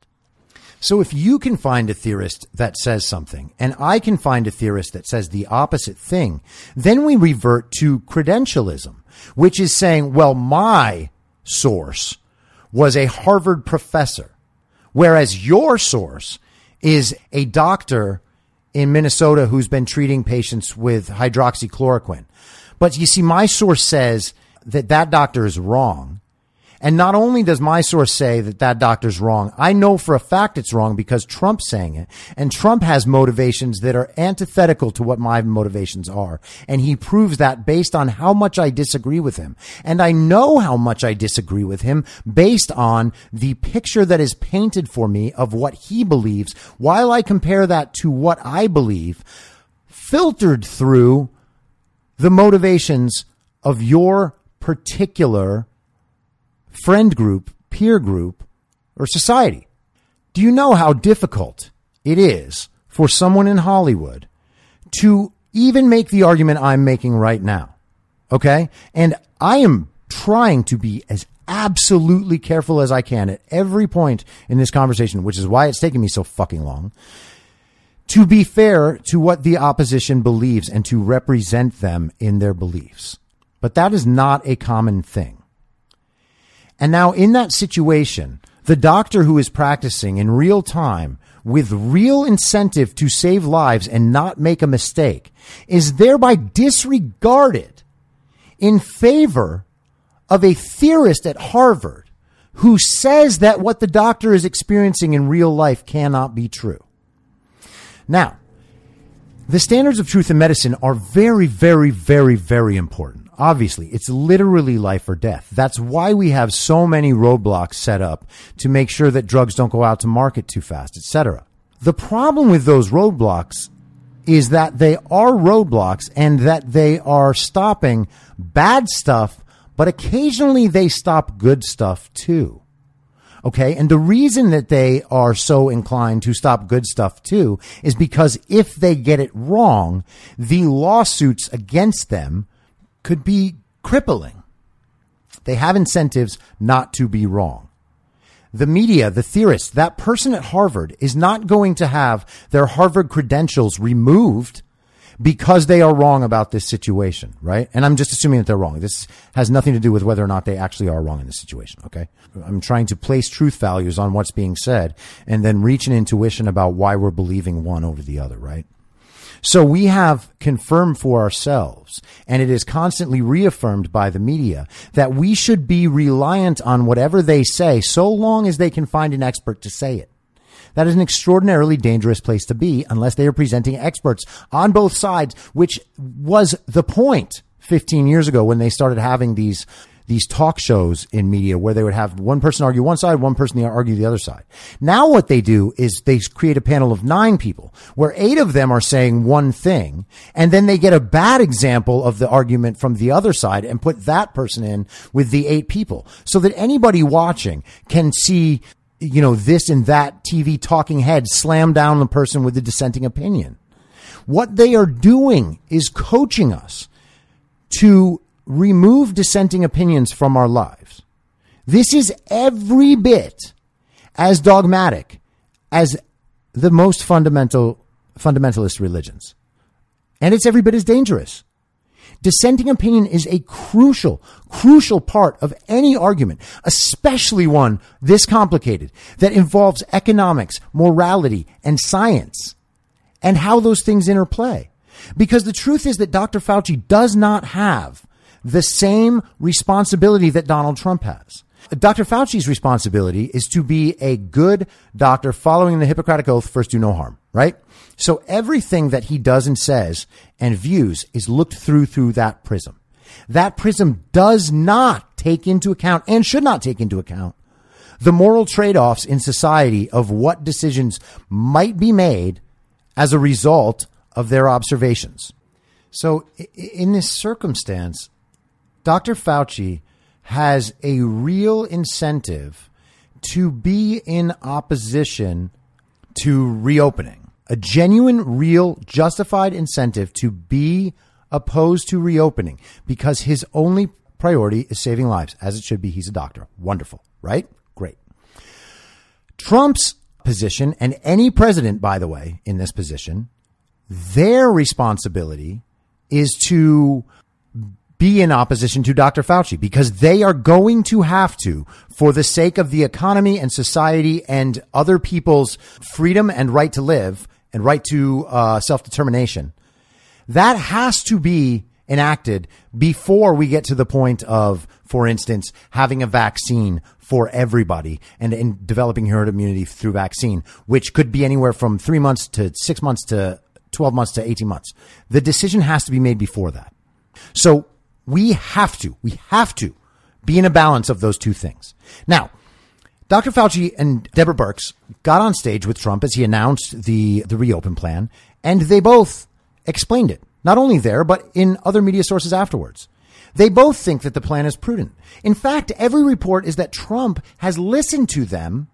So if you can find a theorist that says something and I can find a theorist that says the opposite thing, then we revert to credentialism, which is saying, well, my source was a Harvard professor, whereas your source is a doctor in Minnesota who's been treating patients with hydroxychloroquine. But you see, my source says that that doctor is wrong. And not only does my source say that that doctor's wrong, I know for a fact it's wrong because Trump's saying it. And Trump has motivations that are antithetical to what my motivations are. And he proves that based on how much I disagree with him. And I know how much I disagree with him based on the picture that is painted for me of what he believes while I compare that to what I believe filtered through the motivations of your particular friend group, peer group, or society. Do you know how difficult it is for someone in Hollywood to even make the argument I'm making right now? Okay. And I am trying to be as absolutely careful as I can at every point in this conversation, which is why it's taking me so fucking long to be fair to what the opposition believes and to represent them in their beliefs. But that is not a common thing. And now in that situation, the doctor who is practicing in real time with real incentive to save lives and not make a mistake is thereby disregarded in favor of a theorist at Harvard who says that what the doctor is experiencing in real life cannot be true. Now, the standards of truth in medicine are very, very, very, very important. Obviously, it's literally life or death. That's why we have so many roadblocks set up to make sure that drugs don't go out to market too fast, etc. The problem with those roadblocks is that they are roadblocks and that they are stopping bad stuff, but occasionally they stop good stuff too. Okay. And the reason that they are so inclined to stop good stuff too is because if they get it wrong, the lawsuits against them could be crippling. They have incentives not to be wrong. The media, the theorists, that person at Harvard is not going to have their Harvard credentials removed because they are wrong about this situation, right? And I'm just assuming that they're wrong. This has nothing to do with whether or not they actually are wrong in this situation, okay? I'm trying to place truth values on what's being said and then reach an intuition about why we're believing one over the other, right? So we have confirmed for ourselves, and it is constantly reaffirmed by the media, that we should be reliant on whatever they say so long as they can find an expert to say it. That is an extraordinarily dangerous place to be unless they are presenting experts on both sides, which was the point 15 years ago when they started having these these talk shows in media where they would have one person argue one side, one person argue the other side. Now what they do is they create a panel of nine people where eight of them are saying one thing and then they get a bad example of the argument from the other side and put that person in with the eight people so that anybody watching can see you know, this and that TV talking head slam down the person with the dissenting opinion. What they are doing is coaching us to remove dissenting opinions from our lives. This is every bit as dogmatic as the most fundamental fundamentalist religions. And it's every bit as dangerous. Dissenting opinion is a crucial, crucial part of any argument, especially one this complicated that involves economics, morality, and science and how those things interplay. Because the truth is that Dr. Fauci does not have the same responsibility that Donald Trump has. Dr. Fauci's responsibility is to be a good doctor following the Hippocratic Oath, first do no harm, right? So everything that he does and says and views is looked through through that prism. That prism does not take into account and should not take into account the moral trade-offs in society of what decisions might be made as a result of their observations. So in this circumstance, Dr. Fauci has a real incentive to be in opposition to reopening. A genuine, real, justified incentive to be opposed to reopening because his only priority is saving lives, as it should be. He's a doctor. Wonderful, right? Great. Trump's position, and any president, by the way, in this position, their responsibility is to be in opposition to Dr. Fauci because they are going to have to, for the sake of the economy and society and other people's freedom and right to live and right to uh, self determination. That has to be enacted before we get to the point of, for instance, having a vaccine for everybody and, and developing herd immunity through vaccine, which could be anywhere from three months to six months to 12 months to 18 months. The decision has to be made before that. So we have to, we have to be in a balance of those two things. Now, Dr. Fauci and Deborah Birx got on stage with Trump as he announced the, the reopen plan, and they both explained it, not only there, but in other media sources afterwards. They both think that the plan is prudent. In fact, every report is that Trump has listened to them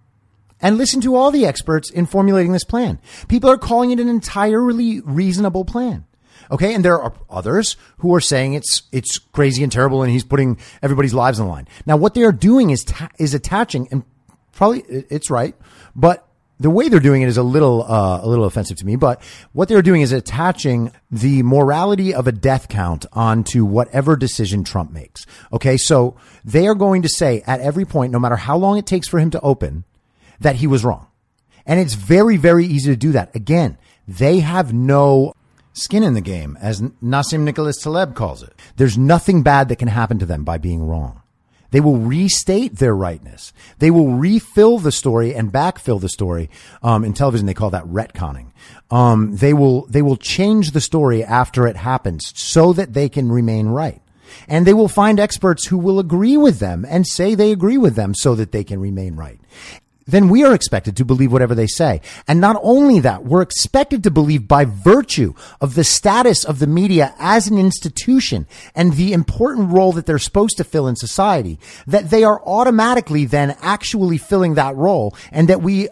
and listened to all the experts in formulating this plan. People are calling it an entirely reasonable plan. Okay. And there are others who are saying it's, it's crazy and terrible and he's putting everybody's lives on the line. Now, what they are doing is, ta- is attaching and probably it's right, but the way they're doing it is a little uh, a little offensive to me, but what they're doing is attaching the morality of a death count onto whatever decision Trump makes. Okay, so they are going to say at every point, no matter how long it takes for him to open, that he was wrong, and it's very very easy to do that. Again, they have no skin in the game, as Nassim Nicholas Taleb calls it. There's nothing bad that can happen to them by being wrong. They will restate their rightness. They will refill the story and backfill the story. Um, in television, they call that retconning. Um, they will they will change the story after it happens so that they can remain right. And they will find experts who will agree with them and say they agree with them so that they can remain right then we are expected to believe whatever they say. And not only that, we're expected to believe by virtue of the status of the media as an institution and the important role that they're supposed to fill in society, that they are automatically then actually filling that role and that we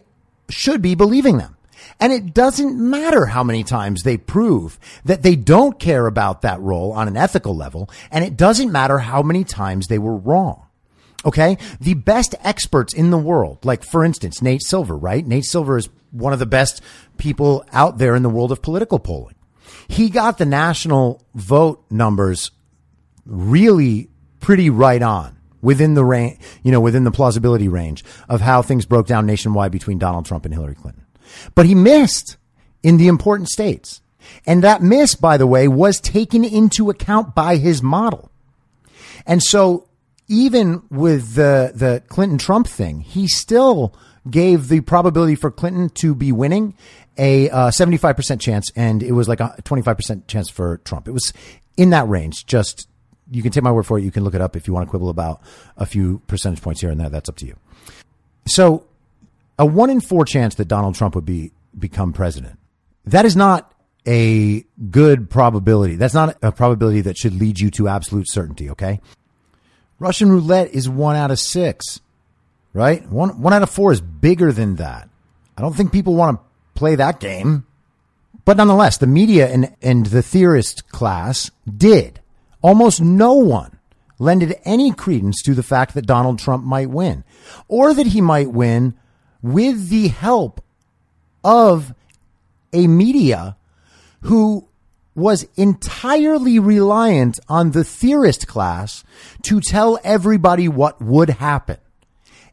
should be believing them. And it doesn't matter how many times they prove that they don't care about that role on an ethical level. And it doesn't matter how many times they were wrong. Okay. The best experts in the world, like for instance, Nate Silver, right? Nate Silver is one of the best people out there in the world of political polling. He got the national vote numbers really pretty right on within the range, you know, within the plausibility range of how things broke down nationwide between Donald Trump and Hillary Clinton. But he missed in the important states. And that miss, by the way, was taken into account by his model. And so even with the the Clinton Trump thing, he still gave the probability for Clinton to be winning a uh, 75% chance, and it was like a 25% chance for Trump. It was in that range. Just you can take my word for it. You can look it up if you want to quibble about a few percentage points here and there. That's up to you. So, a one in four chance that Donald Trump would be become president. That is not a good probability. That's not a probability that should lead you to absolute certainty. Okay. Russian roulette is one out of six, right? One, one out of four is bigger than that. I don't think people want to play that game. But nonetheless, the media and, and the theorist class did. Almost no one lended any credence to the fact that Donald Trump might win or that he might win with the help of a media who was entirely reliant on the theorist class to tell everybody what would happen.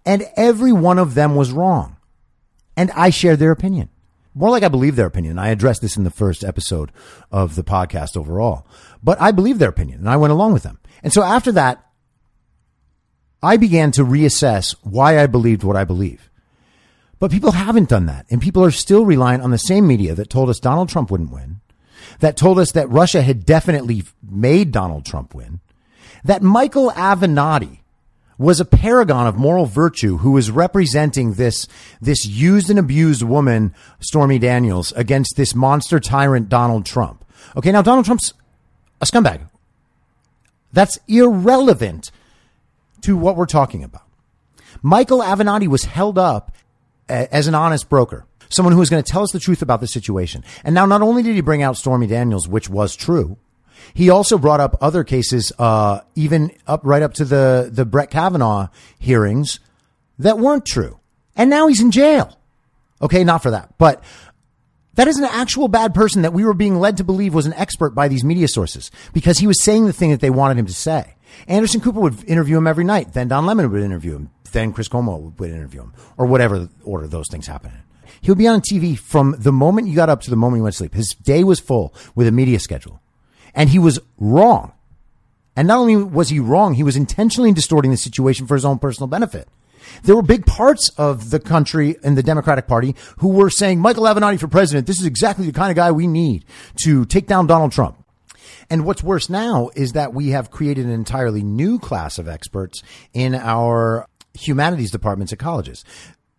And every one of them was wrong. And I shared their opinion. More like I believe their opinion. I addressed this in the first episode of the podcast overall, but I believe their opinion and I went along with them. And so after that, I began to reassess why I believed what I believe. But people haven't done that. And people are still reliant on the same media that told us Donald Trump wouldn't win that told us that Russia had definitely made Donald Trump win, that Michael Avenatti was a paragon of moral virtue who was representing this, this used and abused woman, Stormy Daniels, against this monster tyrant, Donald Trump. Okay, now Donald Trump's a scumbag. That's irrelevant to what we're talking about. Michael Avenatti was held up as an honest broker someone who was going to tell us the truth about the situation. And now, not only did he bring out Stormy Daniels, which was true, he also brought up other cases, uh, even up right up to the the Brett Kavanaugh hearings that weren't true. And now he's in jail. Okay, not for that, but that is an actual bad person that we were being led to believe was an expert by these media sources because he was saying the thing that they wanted him to say. Anderson Cooper would interview him every night. Then Don Lemon would interview him. Then Chris Cuomo would interview him, or whatever order those things happen in. He would be on TV from the moment you got up to the moment you went to sleep. His day was full with a media schedule. And he was wrong. And not only was he wrong, he was intentionally distorting the situation for his own personal benefit. There were big parts of the country and the Democratic Party who were saying, Michael Avenatti for president, this is exactly the kind of guy we need to take down Donald Trump. And what's worse now is that we have created an entirely new class of experts in our humanities departments at colleges.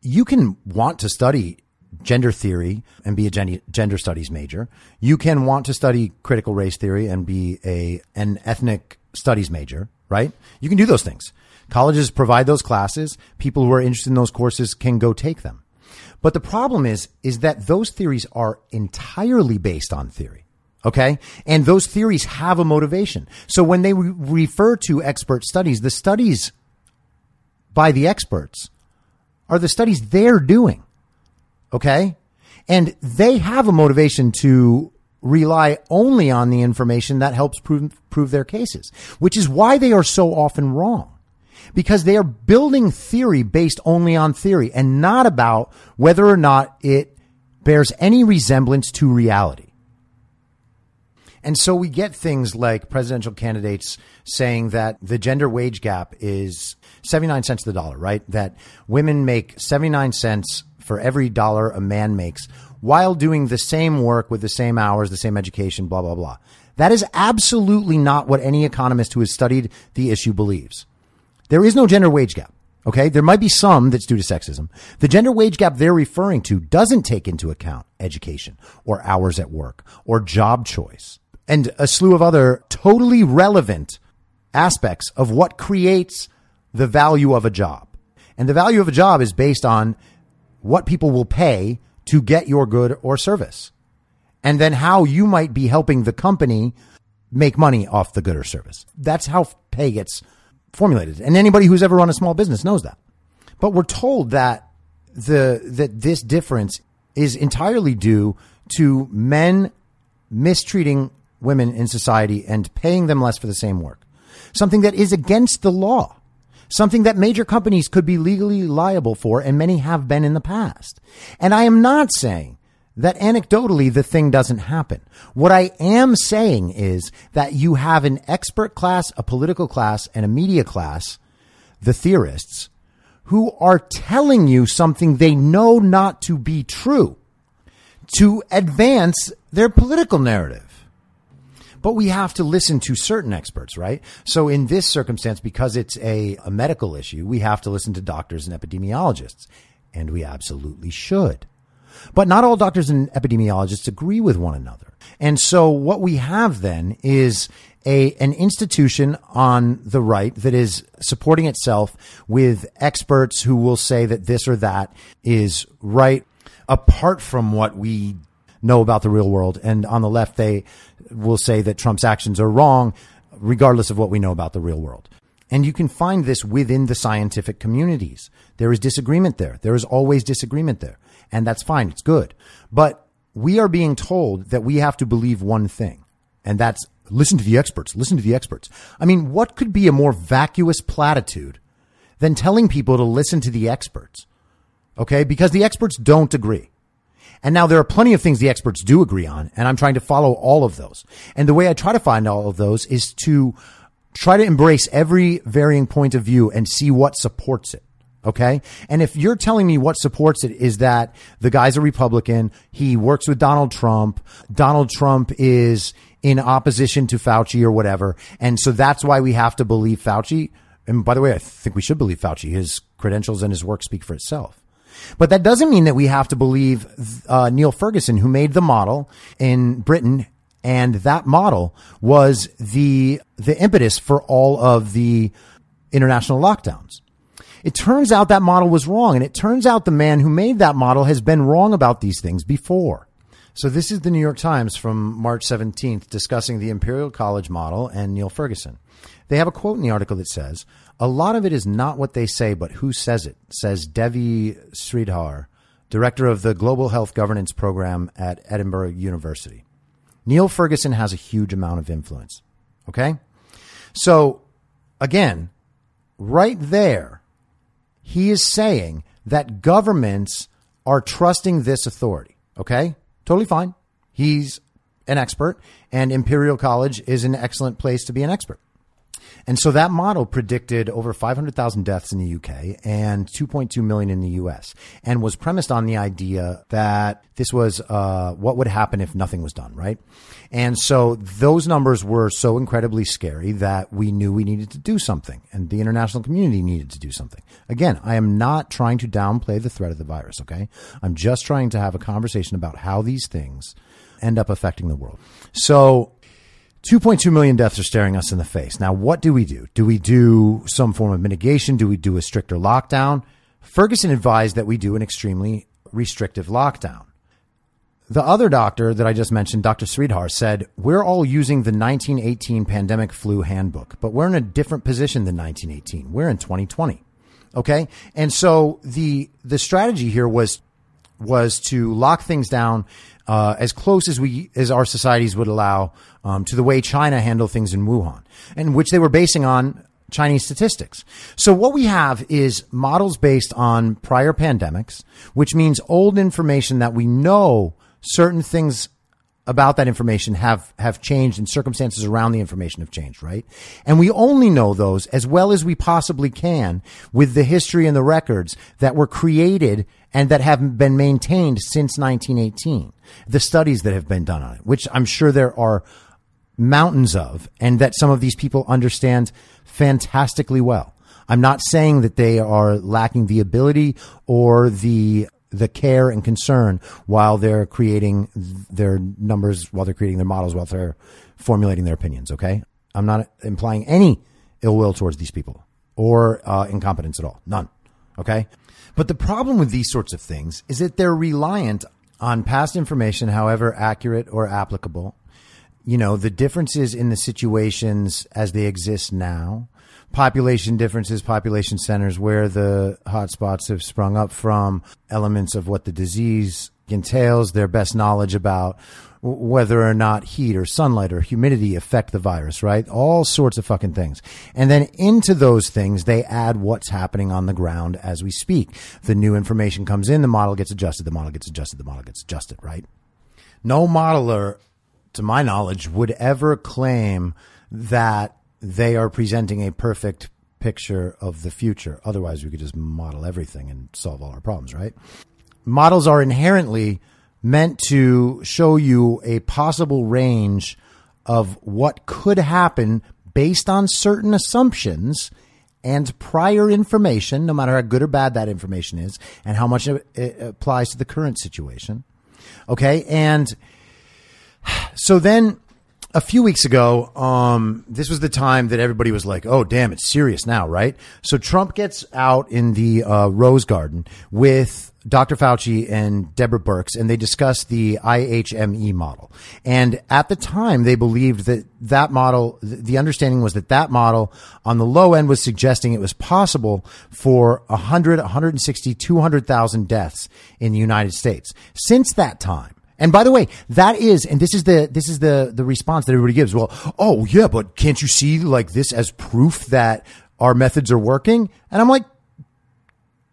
You can want to study gender theory and be a gender studies major. You can want to study critical race theory and be a an ethnic studies major, right? You can do those things. Colleges provide those classes. People who are interested in those courses can go take them. But the problem is is that those theories are entirely based on theory. Okay? And those theories have a motivation. So when they re- refer to expert studies, the studies by the experts are the studies they're doing. Okay. And they have a motivation to rely only on the information that helps prove, prove their cases, which is why they are so often wrong. Because they are building theory based only on theory and not about whether or not it bears any resemblance to reality. And so we get things like presidential candidates saying that the gender wage gap is 79 cents to the dollar, right? That women make 79 cents for every dollar a man makes while doing the same work with the same hours, the same education, blah, blah, blah. That is absolutely not what any economist who has studied the issue believes. There is no gender wage gap. Okay. There might be some that's due to sexism. The gender wage gap they're referring to doesn't take into account education or hours at work or job choice and a slew of other totally relevant aspects of what creates the value of a job. And the value of a job is based on what people will pay to get your good or service. And then how you might be helping the company make money off the good or service. That's how pay gets formulated. And anybody who's ever run a small business knows that. But we're told that the that this difference is entirely due to men mistreating women in society and paying them less for the same work. Something that is against the law. Something that major companies could be legally liable for, and many have been in the past. And I am not saying that anecdotally the thing doesn't happen. What I am saying is that you have an expert class, a political class, and a media class, the theorists, who are telling you something they know not to be true to advance their political narrative but we have to listen to certain experts, right? So in this circumstance, because it's a, a medical issue, we have to listen to doctors and epidemiologists, and we absolutely should. But not all doctors and epidemiologists agree with one another. And so what we have then is a, an institution on the right that is supporting itself with experts who will say that this or that is right apart from what we know about the real world. And on the left, they will say that Trump's actions are wrong, regardless of what we know about the real world. And you can find this within the scientific communities. There is disagreement there. There is always disagreement there. And that's fine. It's good. But we are being told that we have to believe one thing. And that's listen to the experts. Listen to the experts. I mean, what could be a more vacuous platitude than telling people to listen to the experts? Okay. Because the experts don't agree. And now there are plenty of things the experts do agree on, and I'm trying to follow all of those. And the way I try to find all of those is to try to embrace every varying point of view and see what supports it. Okay. And if you're telling me what supports it is that the guy's a Republican, he works with Donald Trump, Donald Trump is in opposition to Fauci or whatever. And so that's why we have to believe Fauci. And by the way, I think we should believe Fauci. His credentials and his work speak for itself. But that doesn't mean that we have to believe uh, Neil Ferguson, who made the model in Britain, and that model was the the impetus for all of the international lockdowns. It turns out that model was wrong, and it turns out the man who made that model has been wrong about these things before. So this is the New York Times from March 17th discussing the Imperial College model and Neil Ferguson. They have a quote in the article that says, a lot of it is not what they say, but who says it, says Devi Sridhar, director of the Global Health Governance Program at Edinburgh University. Neil Ferguson has a huge amount of influence. Okay? So, again, right there, he is saying that governments are trusting this authority. Okay? Totally fine. He's an expert, and Imperial College is an excellent place to be an expert. And so that model predicted over 500,000 deaths in the UK and 2.2 million in the US and was premised on the idea that this was uh, what would happen if nothing was done, right? And so those numbers were so incredibly scary that we knew we needed to do something and the international community needed to do something. Again, I am not trying to downplay the threat of the virus, okay? I'm just trying to have a conversation about how these things end up affecting the world. So 2.2 million deaths are staring us in the face. Now, what do we do? Do we do some form of mitigation? Do we do a stricter lockdown? Ferguson advised that we do an extremely restrictive lockdown. The other doctor that I just mentioned, Dr. Sridhar, said, We're all using the 1918 pandemic flu handbook, but we're in a different position than 1918. We're in 2020. Okay. And so the, the strategy here was was to lock things down uh, as close as we as our societies would allow um, to the way China handled things in Wuhan, and which they were basing on Chinese statistics. So what we have is models based on prior pandemics, which means old information that we know certain things about that information have, have changed and circumstances around the information have changed, right? And we only know those as well as we possibly can with the history and the records that were created and that have been maintained since 1918. The studies that have been done on it, which I'm sure there are mountains of and that some of these people understand fantastically well. I'm not saying that they are lacking the ability or the the care and concern while they're creating their numbers, while they're creating their models, while they're formulating their opinions. Okay. I'm not implying any ill will towards these people or uh, incompetence at all. None. Okay. But the problem with these sorts of things is that they're reliant on past information, however accurate or applicable. You know, the differences in the situations as they exist now population differences, population centers, where the hotspots have sprung up from, elements of what the disease entails, their best knowledge about whether or not heat or sunlight or humidity affect the virus, right? All sorts of fucking things. And then into those things, they add what's happening on the ground as we speak. The new information comes in, the model gets adjusted, the model gets adjusted, the model gets adjusted, right? No modeler, to my knowledge, would ever claim that they are presenting a perfect picture of the future. Otherwise, we could just model everything and solve all our problems, right? Models are inherently meant to show you a possible range of what could happen based on certain assumptions and prior information, no matter how good or bad that information is, and how much it applies to the current situation. Okay. And so then a few weeks ago, um, this was the time that everybody was like, "Oh, damn, it's serious now, right?" So Trump gets out in the uh, Rose Garden with Dr. Fauci and Deborah Birx, and they discussed the IHME model. And at the time, they believed that that model, the understanding was that that model on the low end was suggesting it was possible for 100, 160, 200,000 deaths in the United States. Since that time, and by the way, that is, and this is the this is the the response that everybody gives. Well, oh yeah, but can't you see like this as proof that our methods are working? And I'm like,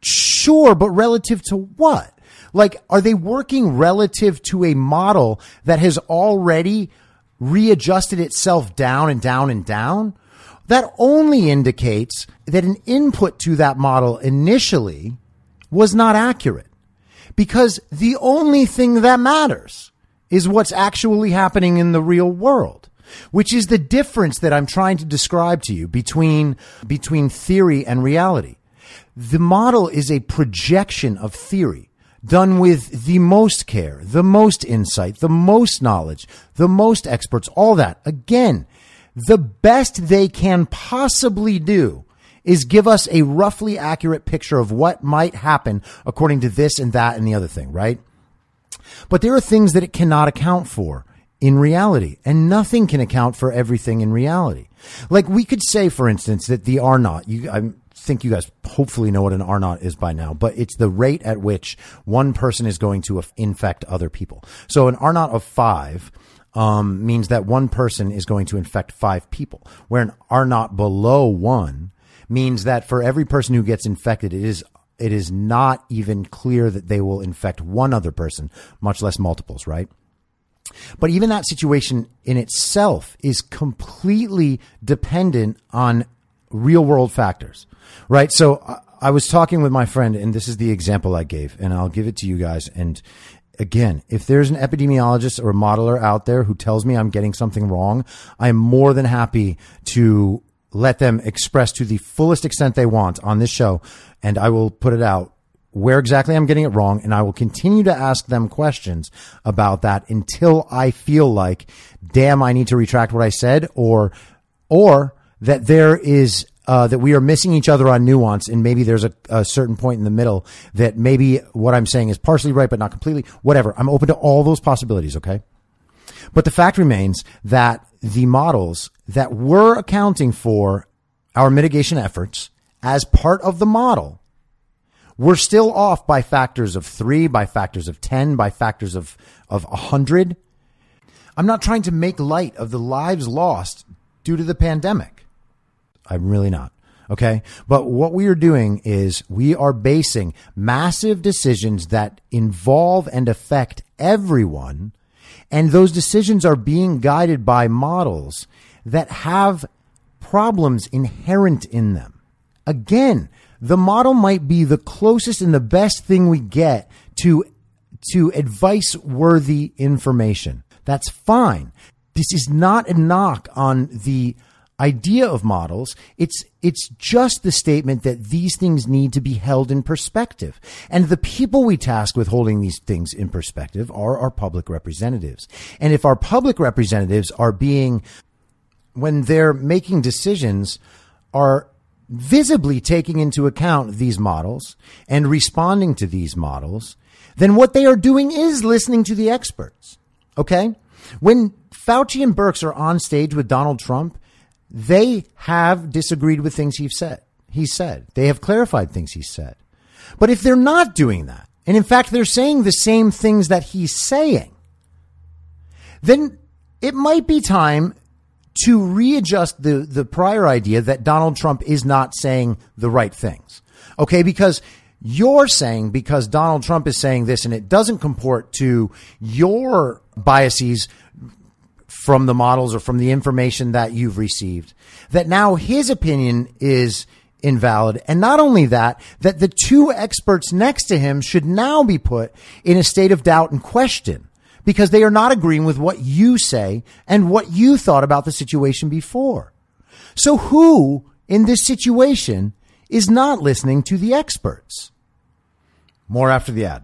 sure, but relative to what? Like, are they working relative to a model that has already readjusted itself down and down and down? That only indicates that an input to that model initially was not accurate because the only thing that matters is what's actually happening in the real world which is the difference that I'm trying to describe to you between, between theory and reality. The model is a projection of theory done with the most care, the most insight, the most knowledge, the most experts, all that. Again, the best they can possibly do is give us a roughly accurate picture of what might happen according to this and that and the other thing, right? But there are things that it cannot account for in reality, and nothing can account for everything in reality. Like we could say, for instance, that the R naught, you, I think you guys hopefully know what an R naught is by now, but it's the rate at which one person is going to infect other people. So an R naught of five, um, means that one person is going to infect five people, where an R naught below one means that for every person who gets infected, it is it is not even clear that they will infect one other person, much less multiples, right? But even that situation in itself is completely dependent on real world factors, right? So I, was talking with my friend, and this is the example I gave, and I'll give it to you guys. And again, if there's an epidemiologist or a modeler out there who tells me I'm getting something wrong, I am more than happy to let them express to the fullest extent they want on this show, and I will put it out where exactly I'm getting it wrong, and I will continue to ask them questions about that until I feel like, damn, I need to retract what I said, or, or that there is uh, that we are missing each other on nuance, and maybe there's a, a, certain point in the middle that maybe what I'm saying is partially right, but not completely. Whatever. I'm open to all those possibilities. Okay. But the fact remains that the models that were accounting for our mitigation efforts as part of the model we're still off by factors of three, by factors of 10, by factors of, of 100. I'm not trying to make light of the lives lost due to the pandemic. I'm really not. Okay. But what we are doing is we are basing massive decisions that involve and affect everyone. And those decisions are being guided by models that have problems inherent in them. Again, the model might be the closest and the best thing we get to, to advice worthy information. That's fine. This is not a knock on the idea of models. It's, it's just the statement that these things need to be held in perspective. And the people we task with holding these things in perspective are our public representatives. And if our public representatives are being, when they're making decisions, are visibly taking into account these models and responding to these models, then what they are doing is listening to the experts. Okay? When Fauci and Birx are on stage with Donald Trump, they have disagreed with things he's said. He said they have clarified things he said. But if they're not doing that, and in fact they're saying the same things that he's saying, then it might be time to readjust the, the prior idea that Donald Trump is not saying the right things. Okay. Because you're saying because Donald Trump is saying this and it doesn't comport to your biases from the models or from the information that you've received, that now his opinion is invalid. And not only that, that the two experts next to him should now be put in a state of doubt and question because they are not agreeing with what you say and what you thought about the situation before. So who in this situation is not listening to the experts? More after the ad.